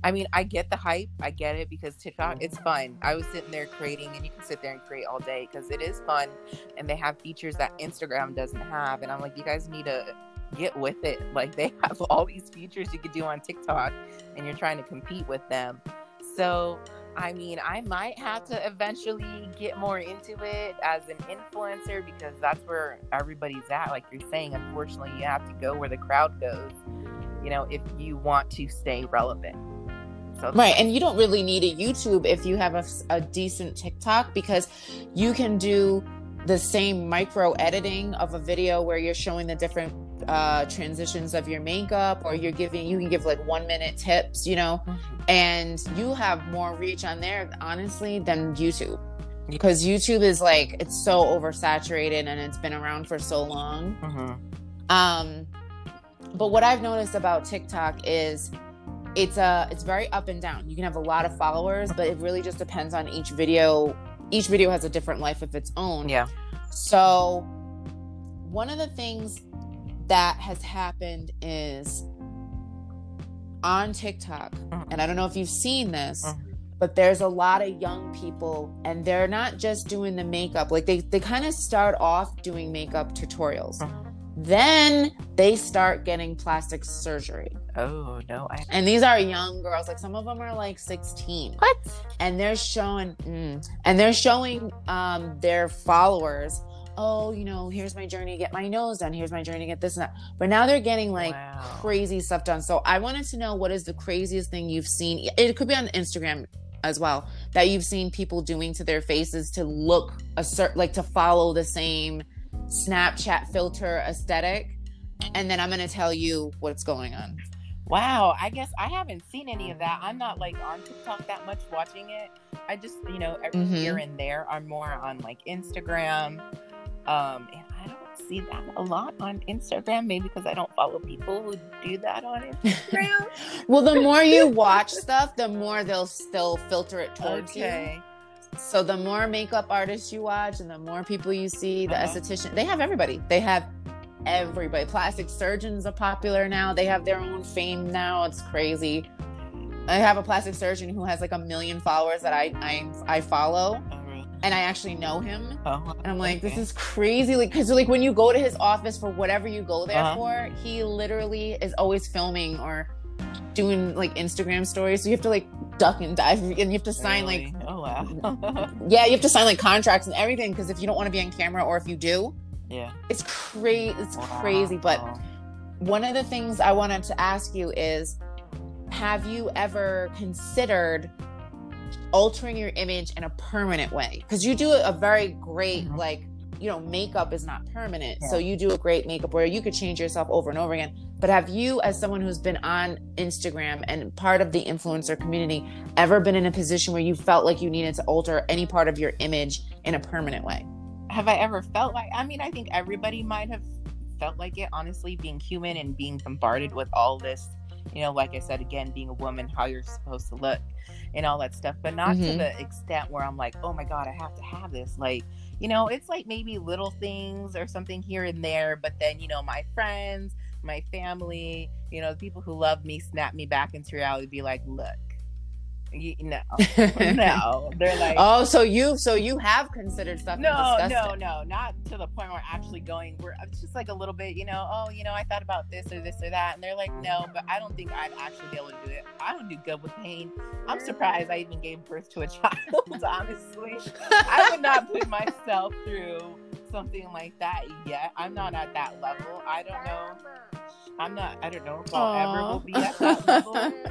I mean, I get the hype. I get it because TikTok it's mm-hmm. fun. I was sitting there creating and you can sit there and create all day cuz it is fun and they have features that Instagram doesn't have and I'm like, you guys need to get with it. [LAUGHS] Like they have all these features you could do on TikTok and you're trying to compete with them. So I mean, I might have to eventually get more into it as an influencer because that's where everybody's at. Like you're saying, unfortunately, you have to go where the crowd goes, you know, if you want to stay relevant. So, Right. And you don't really need a YouTube if you have a, a decent TikTok because you can do the same micro editing of a video where you're showing the different uh, transitions of your makeup or you're giving, you can give like one minute tips, you know, Mhm. and you have more reach on there, honestly, than YouTube. Because YouTube is like, it's so oversaturated and it's been around for so long. Mhm. Um, but what I've noticed about TikTok is it's uh it's very up and down. You can have a lot of followers, but it really just depends on each video. Each video has a different life of its own. yeah. So one of the things that has happened is on TikTok, Mhm. and I don't know if you've seen this, Mhm. but there's a lot of young people and they're not just doing the makeup. Like they they kind of start off doing makeup tutorials. Mhm. Then they start getting plastic surgery. Oh, no. I. And these are young girls. Like some of them are like 16 What? and they're showing mm, and they're showing um their followers oh you know here's my journey to get my nose done here's my journey to get this and that but now they're getting like Wow. crazy stuff done so i wanted to know what is the craziest thing you've seen it could be on instagram as well that you've seen people doing to their faces to look a certain like to follow the same snapchat filter aesthetic and then i'm going to tell you what's going on Wow, I guess I haven't seen any of that. I'm not like on TikTok that much watching it. I just, you know, every Mhm. here and there I'm more on like Instagram. Um, and I don't see that a lot on Instagram, maybe because I don't follow people who do that on Instagram. [LAUGHS] well the more you watch stuff the more they'll still filter it towards you okay. So the more makeup artists you watch and the more people you see, the Uh-huh. esthetician, they have everybody. They have everybody. Plastic surgeons are popular now. They have their own fame now. It's crazy. I have a plastic surgeon who has like a million followers that I I, I follow. Right. and I actually know him. Oh, And I'm like, okay. this is crazy. Like, because like when you go to his office for whatever you go there Uh-huh. for, he literally is always filming or doing like Instagram stories. So you have to like duck and dive, and you have to sign like, oh wow. [LAUGHS] yeah, you have to sign like contracts and everything because if you don't want to be on camera or if you do, yeah. it's crazy. It's crazy. But Wow. one of the things I wanted to ask you is, have you ever considered altering your image in a permanent way? Because you do a very great Mhm. like you know makeup is not permanent Yeah. so you do a great makeup where you could change yourself over and over again but have you as someone who's been on instagram and part of the influencer community ever been in a position where you felt like you needed to alter any part of your image in a permanent way have I ever felt like? I mean, I think everybody might have felt like it. Honestly, being human and being bombarded with all this, you know, like I said again, being a woman, how you're supposed to look, and all that stuff. But not to Mhm. the extent where I'm like, oh my god, I have to have this. Like, you know, it's like maybe little things or something here and there. But then, you know, my friends, my family, you know, the people who love me, snap me back into reality, be like, look, you, no, [LAUGHS] no, they're like. oh so you so you have considered stuff No, no, no, not to the point where actually going. Where it's just like a little bit, you know. Oh, you know, I thought about this or this or that, and they're like, no, but I don't think I'd actually be able to do it. I don't do good with pain. I'm surprised I even gave birth to a [LAUGHS] child. honestly, I would not put myself through something like that yet. I'm not at that level. I don't know. I'm not. I don't know if I'll ever will be at that level. [LAUGHS]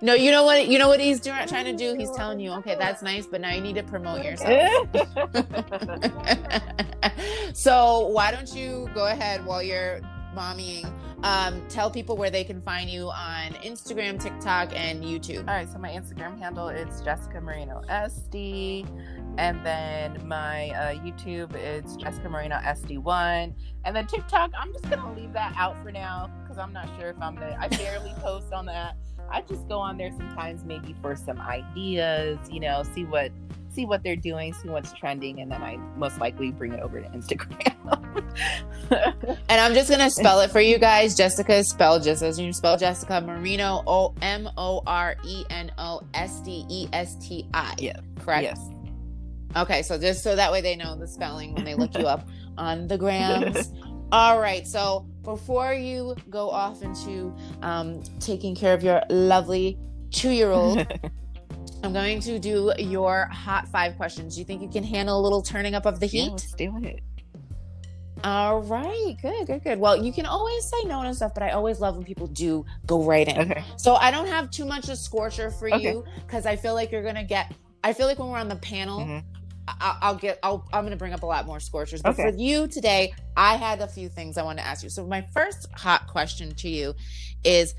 No, you know what? You know what he's doing, trying to do. He's telling you, okay, that's nice, but now you need to promote yourself. [LAUGHS] so why don't you go ahead while you're mommying? Um, tell people where they can find you on Instagram, TikTok, and YouTube. All right, so my Instagram handle is Jessica Moreno SD, and then my uh, YouTube is Jessica Moreno SD1, and then TikTok. I'm just gonna leave that out for now because I'm not sure if I'm gonna. I barely [LAUGHS] post on that. I just go on there sometimes, maybe for some ideas, you know, see what see what they're doing, see what's trending, and then I most likely bring it over to Instagram. [LAUGHS] And I'm just gonna spell it for you guys. Jessica is spelled just as you spell Jessica Moreno. O M O R E N O S D E S T I. Yes. Correct. yes. Okay, so just so that way they know the spelling when they look you up [LAUGHS] on the grams. All right, so before you go off into um, taking care of your lovely two year old, [LAUGHS] I'm going to do your hot five questions. Do you think you can handle a little turning up of the heat? Yeah, let's do it. All right, good, good, good. Well, you can always say no to stuff, but I always love when people do go right in. Okay. So I don't have too much of a scorcher for Okay. you because I feel like you're gonna get. I feel like when we're on the panel, Mhm. I- I'll get. I'll, I'm gonna bring up a lot more scorchers. But Okay. for you today, I had a few things I wanted to ask you. So my first hot question to you is.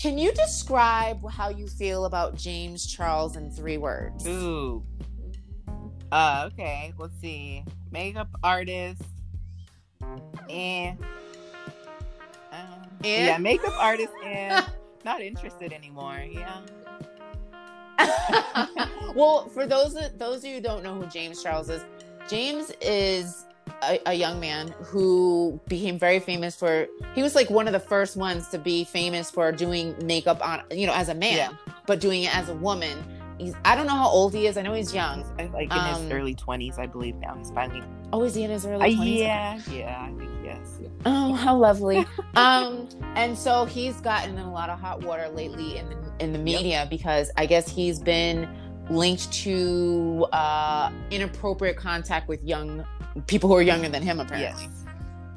Can you describe how you feel about James Charles in three words? Ooh. Uh, okay, let's see. Makeup artist. And. Um, And? Yeah, makeup artist [LAUGHS] and not interested anymore. Yeah. [LAUGHS] [LAUGHS] well, for those those of you who don't know who James Charles is, James is a, a young man who became very famous for. He was like one of the first ones to be famous for doing makeup on, you know, as a man, Yeah. but doing it as a woman. He's I don't know how old he is. I know he's young. He's, uh, like in Um, his early 20s, I believe now. He's finally. Oh, is he in his Uh, early twenties? yeah, yeah, I think yes. Oh, how lovely. [LAUGHS] um, and so he's gotten in a lot of hot water lately in the in the media because I guess he's been linked to uh inappropriate contact with young people who are younger than him apparently. Yes.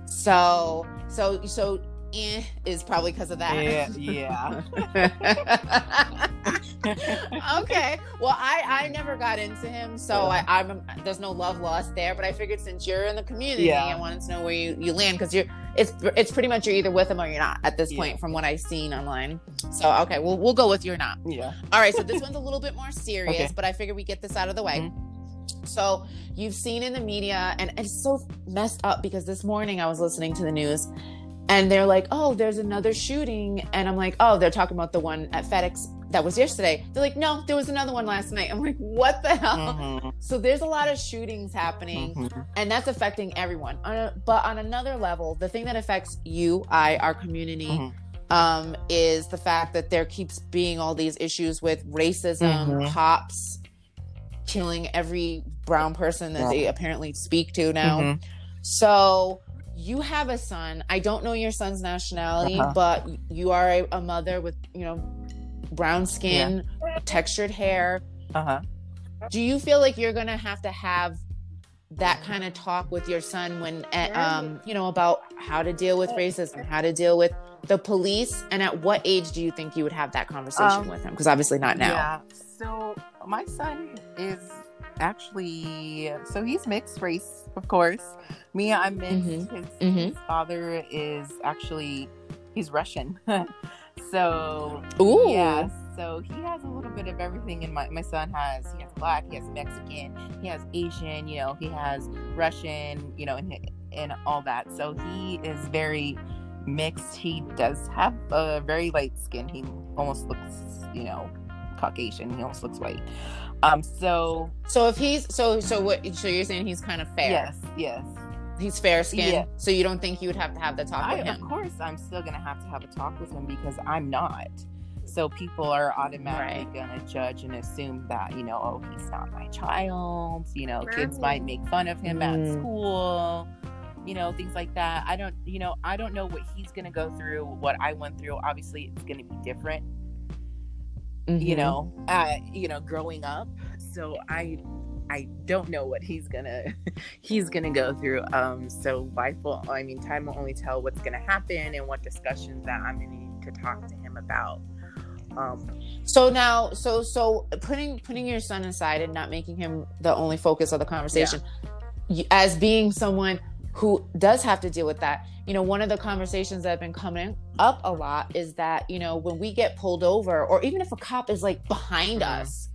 So so so eh, is probably because of that. Yeah, [LAUGHS] yeah. [LAUGHS] okay. Well, I I never got into him, so I, I'm there's no love lost there. But I figured since you're in the community, Yeah. I wanted to know where you you land because you're it's it's pretty much you're either with him or you're not at this Yeah. point from what I've seen online. So okay, we'll we'll go with you're not. yeah. All right. So this one's a little bit more serious, Okay. but I figured we get this out of the way. Mm-hmm. So you've seen in the media, and it's so messed up because this morning I was listening to the news, and they're like, "Oh, there's another shooting," and I'm like, "Oh, they're talking about the one at FedEx that was yesterday." They're like, "No, there was another one last night." I'm like, "What the hell?" Mhm, So there's a lot of shootings happening, mhm. and that's affecting everyone. On a, but on another level, the thing that affects you, I, our community, Mhm. um, is the fact that there keeps being all these issues with racism, Mhm. cops killing every brown person that they apparently speak to now. Mhm. So you have a son. I don't know your son's nationality, Uh-huh. but you are a, a mother with, you know, brown skin, textured hair. Uh-huh. Do you feel like you're going to have to have that kind of talk with your son when eh, um you know about how to deal with racism, how to deal with the police and at what age do you think you would have that conversation Um, with him? Because obviously not now. Yeah. So my son is actually so he's mixed race, of course. Me, I'm mixed. His, Mhm. his father is actually he's Russian. [LAUGHS] so Ooh. yeah. So he has a little bit of everything. And my my son has he has black, he has Mexican, he has Asian. You know, he has Russian. You know, and and all that. So he is very mixed. He does have a very light skin. He almost looks, you know, Caucasian. He almost looks white. Um. So So if he's so so what so you're saying he's kind of fair. yes, yes. He's fair skinned. Yeah. So you don't think you would have to have the talk I, with of course, I'm still gonna have to have a talk with him because I'm not. So people are automatically Right. gonna judge and assume that you know, oh, he's not my child. You know, kids might make fun of him at Mm. school. You know, things like that. I don't, you know, I don't know what he's gonna go through. What I went through, obviously, it's gonna be different. You Mhm. know, uh, you know, growing up. So I, I don't know what he's gonna [LAUGHS] he's gonna go through. Um, so life will. I mean, time will only tell what's gonna happen and what discussions that I'm gonna need to talk to him about. Um, So now, so so putting putting your son aside and not making him the only focus of the conversation, you, as being someone who does have to deal with that, you know, one of the conversations that have been coming up a lot is that you know when we get pulled over, or even if a cop is like behind Mhm. us,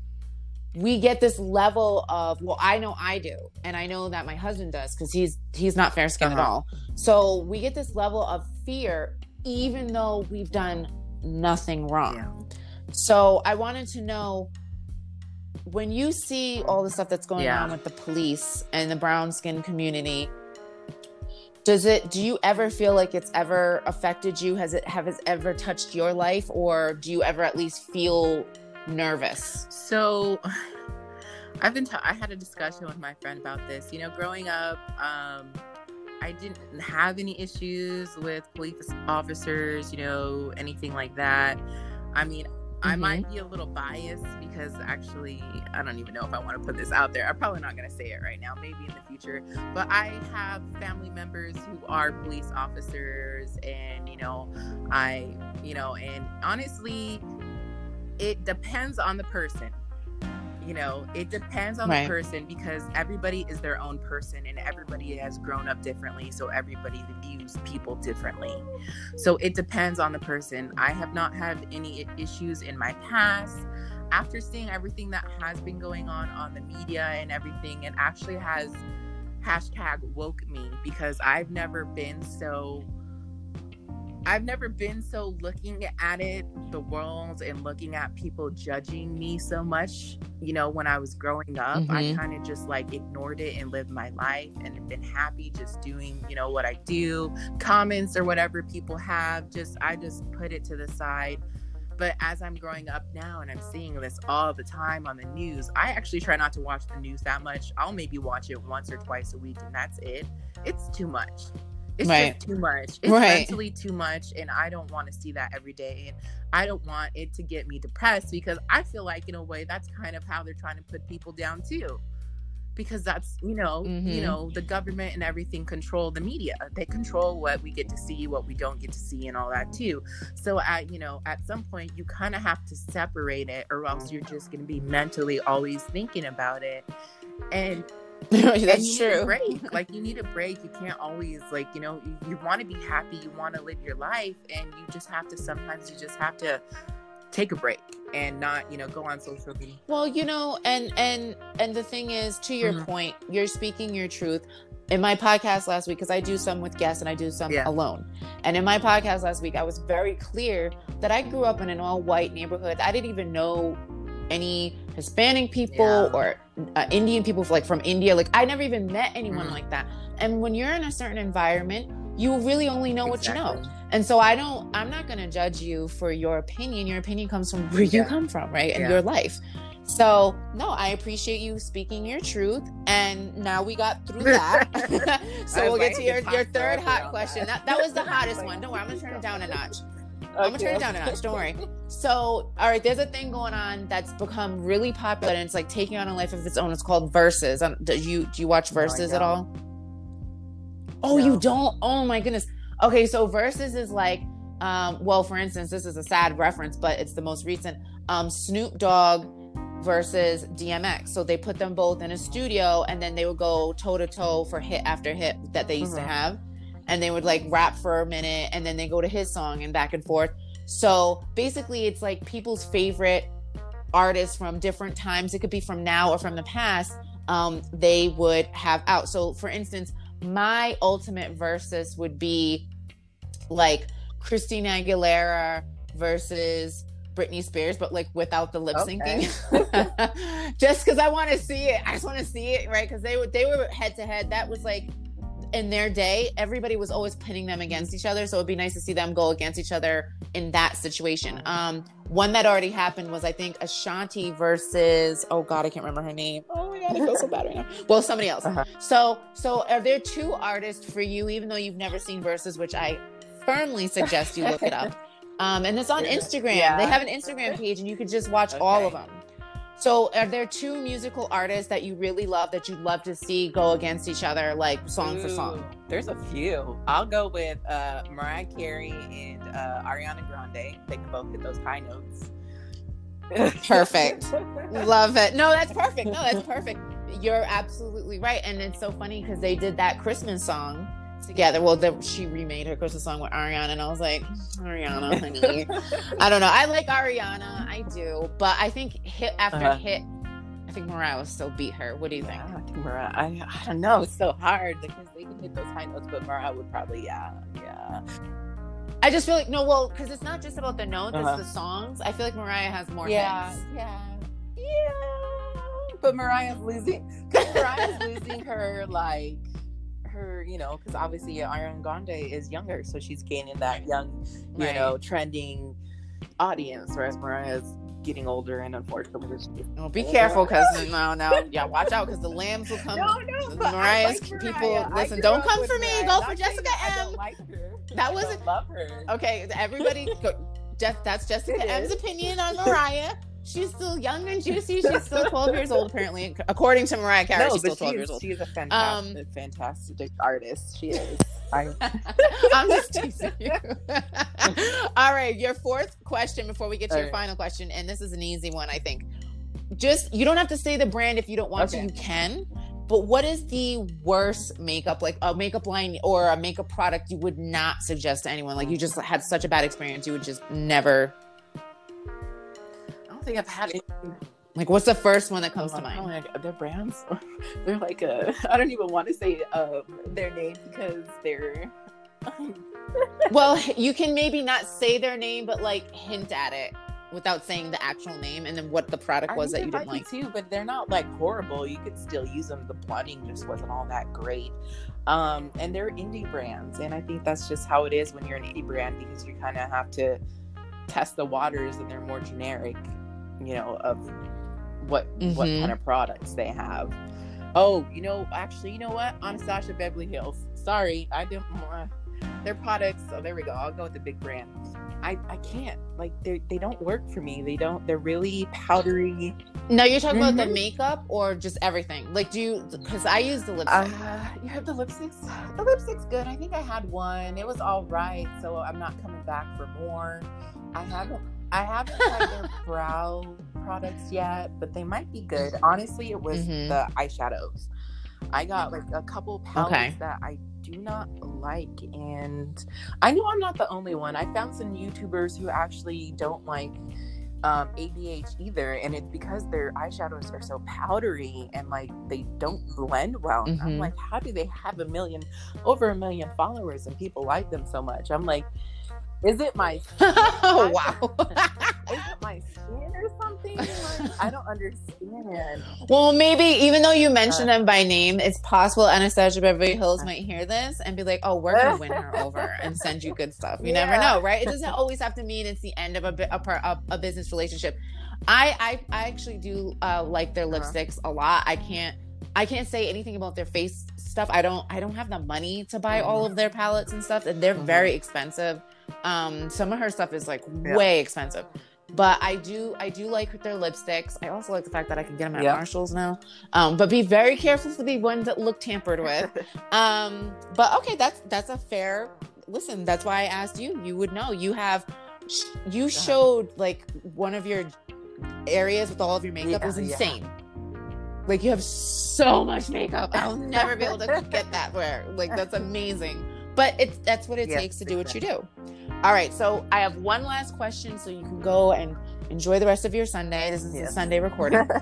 we get this level of well, I know I do, and I know that my husband does because he's he's not fair skinned at Uh-huh. all. So we get this level of fear, even though we've done nothing wrong. yeah. So I wanted to know when you see all the stuff that's going Yeah. on with the police and the brown skin community, does it do you ever feel like it's ever affected you? Has it have it ever touched your life or do you ever at least feel nervous? So [SIGHS] I've been. I had a discussion with my friend about this. You know, growing up, um, I didn't have any issues with police officers. You know, anything like that. I mean, I Mhm. might be a little biased because actually, I don't even know if I want to put this out there. I'm probably not going to say it right now. Maybe in the future. But I have family members who are police officers, and you know, I, you know, and honestly, it depends on the person. You know, it depends on Right. the person because everybody is their own person and everybody has grown up differently. So everybody views people differently. So it depends on the person. I have not had any issues in my past. After seeing everything that has been going on on the media and everything, it actually has hashtag woke me because I've never been so I've never been so looking at it, the world, and looking at people judging me so much. You know, when I was growing up, I Mhm. kind of just like ignored it and lived my life and been happy just doing, you know, what I do, comments or whatever people have. Just, I just put it to the side. But as I'm growing up now and I'm seeing this all the time on the news, I actually try not to watch the news that much. I'll maybe watch it once or twice a week, and that's it. It's too much. It's Right. just too much. It's Right. mentally too much, and I don't want to see that every day. And I don't want it to get me depressed because I feel like, in a way, that's kind of how they're trying to put people down too. Because that's you know, you Mhm. know, the government and everything control the media. They control what we get to see, what we don't get to see, and all that too. So at you know, at some point, you kind of have to separate it, or else you're just going to be mentally always thinking about it. And [LAUGHS] That's you Need a true. break. Like you need a break. You can't always like you know you, you want to be happy. You want to live your life, and you just have to. Sometimes you just have to take a break and not you know go on social media. Well, you know, and and and the thing is, to your Mhm. point, you're speaking your truth. In my podcast last week, because I do some with guests and I do some Yeah. alone. And in my podcast last week, I was very clear that I grew up in an all-white neighborhood. I didn't even know any Hispanic people Yeah. or uh, Indian people, like from India. Like I never even met anyone Mhm. like that. And when you're in a certain environment, you really only know what you know. And so I don't I'm not going to judge you for your opinion. Your opinion comes from where you come from, right? And Yeah. your life. So, no, I appreciate you speaking your truth. And now we got through that. [LAUGHS] [LAUGHS] so we'll get to your, your third hot question. That, that was the hottest one. Don't worry, I'm going to turn it down a [LAUGHS] notch. I'm gonna turn it down a notch. Don't worry. [LAUGHS] So, all right, there's a thing going on that's become really popular, and it's like taking on a life of its own. It's called Verzuz. Um, do you do you watch Verzuz no, at all? Oh, no. you don't? Oh my goodness. Okay, so Verzuz is like, um, well, for instance, this is a sad reference, but it's the most recent. Um, Snoop Dogg versus DMX. So they put them both in a studio and then they would go toe to toe for hit after hit that they used mm-hmm. to have. And they would like rap for a minute and then they go to his song and back and forth. So basically, it's like people's favorite artists from different times. It could be from now or from the past. Um, they would have out. So, for instance, my ultimate versus would be like Christina Aguilera versus Britney Spears, but like without the lip syncing. Okay. [LAUGHS] just because I want to see it. I just want to see it, right? Because they were they were head to head. That was like in their day, everybody was always pitting them against each other. So it'd be nice to see them go against each other in that situation. Um, one that already happened was I think Ashanti versus oh god, I can't remember her name. Oh my god, I feel so bad right now. Well, somebody else. Uh-huh. So so are there two artists for you, even though you've never seen Verzuz, which I firmly suggest you look it up. [LAUGHS] Um, and it's on Instagram. Yeah. They have an Instagram page, and you could just watch okay. all of them. So, are there two musical artists that you really love that you'd love to see go against each other, like song Ooh, for song? There's a few. I'll go with uh, Mariah Carey and uh, Ariana Grande. They can both hit those high notes. Perfect. [LAUGHS] love it. No, that's perfect. No, that's perfect. You're absolutely right. And it's so funny because they did that Christmas song together. Well, the, she remade her Christmas song with Ariana, and I was like, Ariana, [LAUGHS] honey. I don't know. I like Ariana, I do, but I think hit after uh-huh. hit, I think Mariah will still beat her. What do you think? I think Mariah. I, I don't know. It's so hard because they can hit those high notes, but Mariah would probably, yeah, yeah. I just feel like no, well, because it's not just about the notes; uh-huh. it's the songs. I feel like Mariah has more yeah, hits. Yeah, yeah, But Mariah's losing. Mariah's losing her like her, you know, because obviously Ariana Grande is younger, so she's gaining that young, you right. know, trending audience, whereas Mariah is getting older and unfortunately oh, be careful because no [LAUGHS] no yeah watch out because the lambs will come no no mariah's like people Mariah. listen don't come for me Mariah. go for jessica m like her. that wasn't love her okay everybody go, that's [LAUGHS] jessica m's opinion on mariah she's still young and juicy. [LAUGHS] She's still 12 years old, apparently, according to Mariah Carey. No, she's still 12 she's, years old. She's a fantastic, um, fantastic artist. She is. [LAUGHS] I... am just teasing you. [LAUGHS] All right, your fourth question before we get to All your right. final question, and this is an easy one, I think. Just you don't have to say the brand if you don't want okay. to. You can. But what is the worst makeup, like a makeup line or a makeup product you would not suggest to anyone? Like you just had such a bad experience, you would just never don't think I've had any. Like, what's the first one that comes to mind? Like, their brands, [LAUGHS] they're like a. [LAUGHS] I don't even want to say um, their name because they're. [LAUGHS] well, you can maybe not say their name, but like hint at it without saying the actual name and then what the product was that you didn't like. Too, but they're not like horrible. You could still use them. The plotting just wasn't all that great. Um, and they're indie brands, and I think that's just how it is when you're an indie brand because you kind of have to test the waters, and they're more generic you know, of what mm-hmm. what kind of products they have. Oh, you know, actually, you know what? Anastasia Beverly Hills. Sorry, I didn't. want their products. Oh, there we go. I'll go with the big brand. I I can't. Like they they don't work for me. They don't. They're really powdery. No, you're talking mm-hmm. about the mm-hmm. makeup or just everything. Like, do you? Because I use the lipstick. Uh, you have the lipsticks. The lipstick's good. I think I had one. It was all right. So I'm not coming back for more. I haven't I haven't tried their [LAUGHS] brow products yet, but they might be good. Honestly, it was mm-hmm. the eyeshadows. I got like a couple palettes okay. that I do not like, and I know I'm not the only one. I found some YouTubers who actually don't like um, ABH either, and it's because their eyeshadows are so powdery and like they don't blend well. Mm-hmm. I'm like, how do they have a million, over a million followers, and people like them so much? I'm like, is it my [LAUGHS] oh wow [LAUGHS] is it my skin or something like, i don't understand well maybe even though you mentioned uh, them by name it's possible anastasia beverly hills might hear this and be like oh we're gonna win her over [LAUGHS] and send you good stuff you yeah. never know right it doesn't always have to mean it's the end of a, a, a, a business relationship I I, I actually do uh, like their Uh-huh. lipsticks a lot. I can't I can't say anything about their face stuff. I don't I don't have the money to buy all of their palettes and stuff, and they're Mhm. very expensive. Um, some of her stuff is like Yeah. way expensive. But I do, I do like their lipsticks. I also like the fact that I can get them at Yeah. Marshalls now. Um, but be very careful for the ones that look tampered with. [LAUGHS] Um, but okay, that's that's a fair. Listen, that's why I asked you. You would know. You have, you showed like one of your areas with all of your makeup Yeah, was insane. Like you have so much makeup. I'll never be able to get that where. Like that's amazing. But it's that's what it Yes, takes to do what you do. All right, so I have one last question, so you can go and enjoy the rest of your Sunday. This is a Sunday recording. [LAUGHS]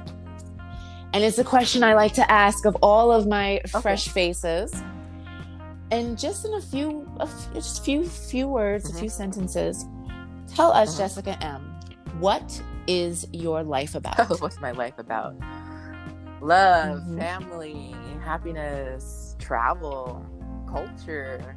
And it's a question I like to ask of all of my Okay. fresh faces. And just in a few, a few just few, few words, a Mhm. few sentences, tell us, Mhm. Jessica M, what is your life about? [LAUGHS] What's my life about? Love, Mhm. family, happiness, travel, culture.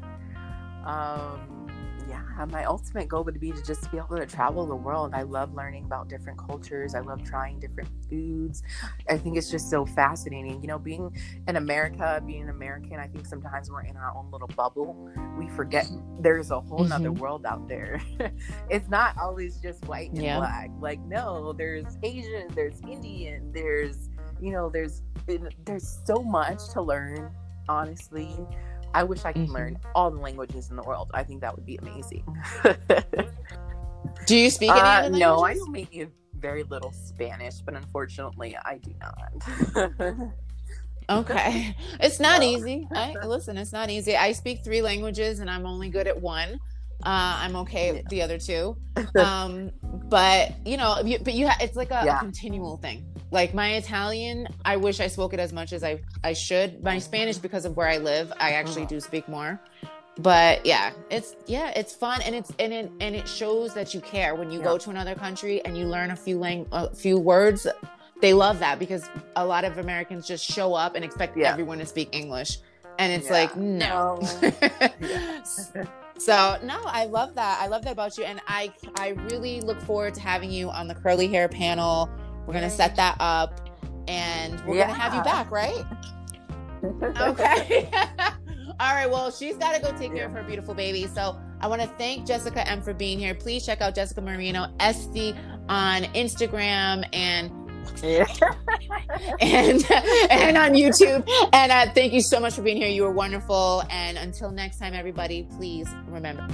Um, yeah, my ultimate goal would be to just be able to travel the world. I love learning about different cultures. I love trying different foods. I think it's just so fascinating. You know, being in America, being an American, I think sometimes we're in our own little bubble. We forget there's a whole nother Mhm. world out there. [LAUGHS] it's not always just white and Yeah. black. Like, no, there's Asian, there's Indian, there's, you know, there's there's so much to learn, honestly. I wish I could Mhm. learn all the languages in the world. I think that would be amazing. Do you [LAUGHS] speak any Uh, no, I maybe very little Spanish, but unfortunately, I do not. [LAUGHS] Okay. It's not No. easy. I, listen, it's not easy. I speak three languages and I'm only good at one. Uh, I'm okay with the other two. [LAUGHS] Um, but you know, you, but you ha- it's like a, a continual thing. Like my Italian, I wish I spoke it as much as I I should. My Spanish, because of where I live, I actually do speak more. But yeah, it's yeah, it's fun and it's and it and it shows that you care when you go to another country and you learn a few lang- a few words. They love that because a lot of Americans just show up and expect Yeah. everyone to speak English, and it's Yeah. like no. [LAUGHS] Yeah. So no, I love that. I love that about you, and I I really look forward to having you on the curly hair panel. We're gonna set that up, and we're gonna have you back, right? [LAUGHS] Okay. [LAUGHS] All right. Well, she's got to go take care of her beautiful baby. So I want to thank Jessica M for being here. Please check out Jessica Moreno Esty on Instagram and [LAUGHS] And and on YouTube. And uh, thank you so much for being here. You were wonderful. And until next time, everybody, please remember.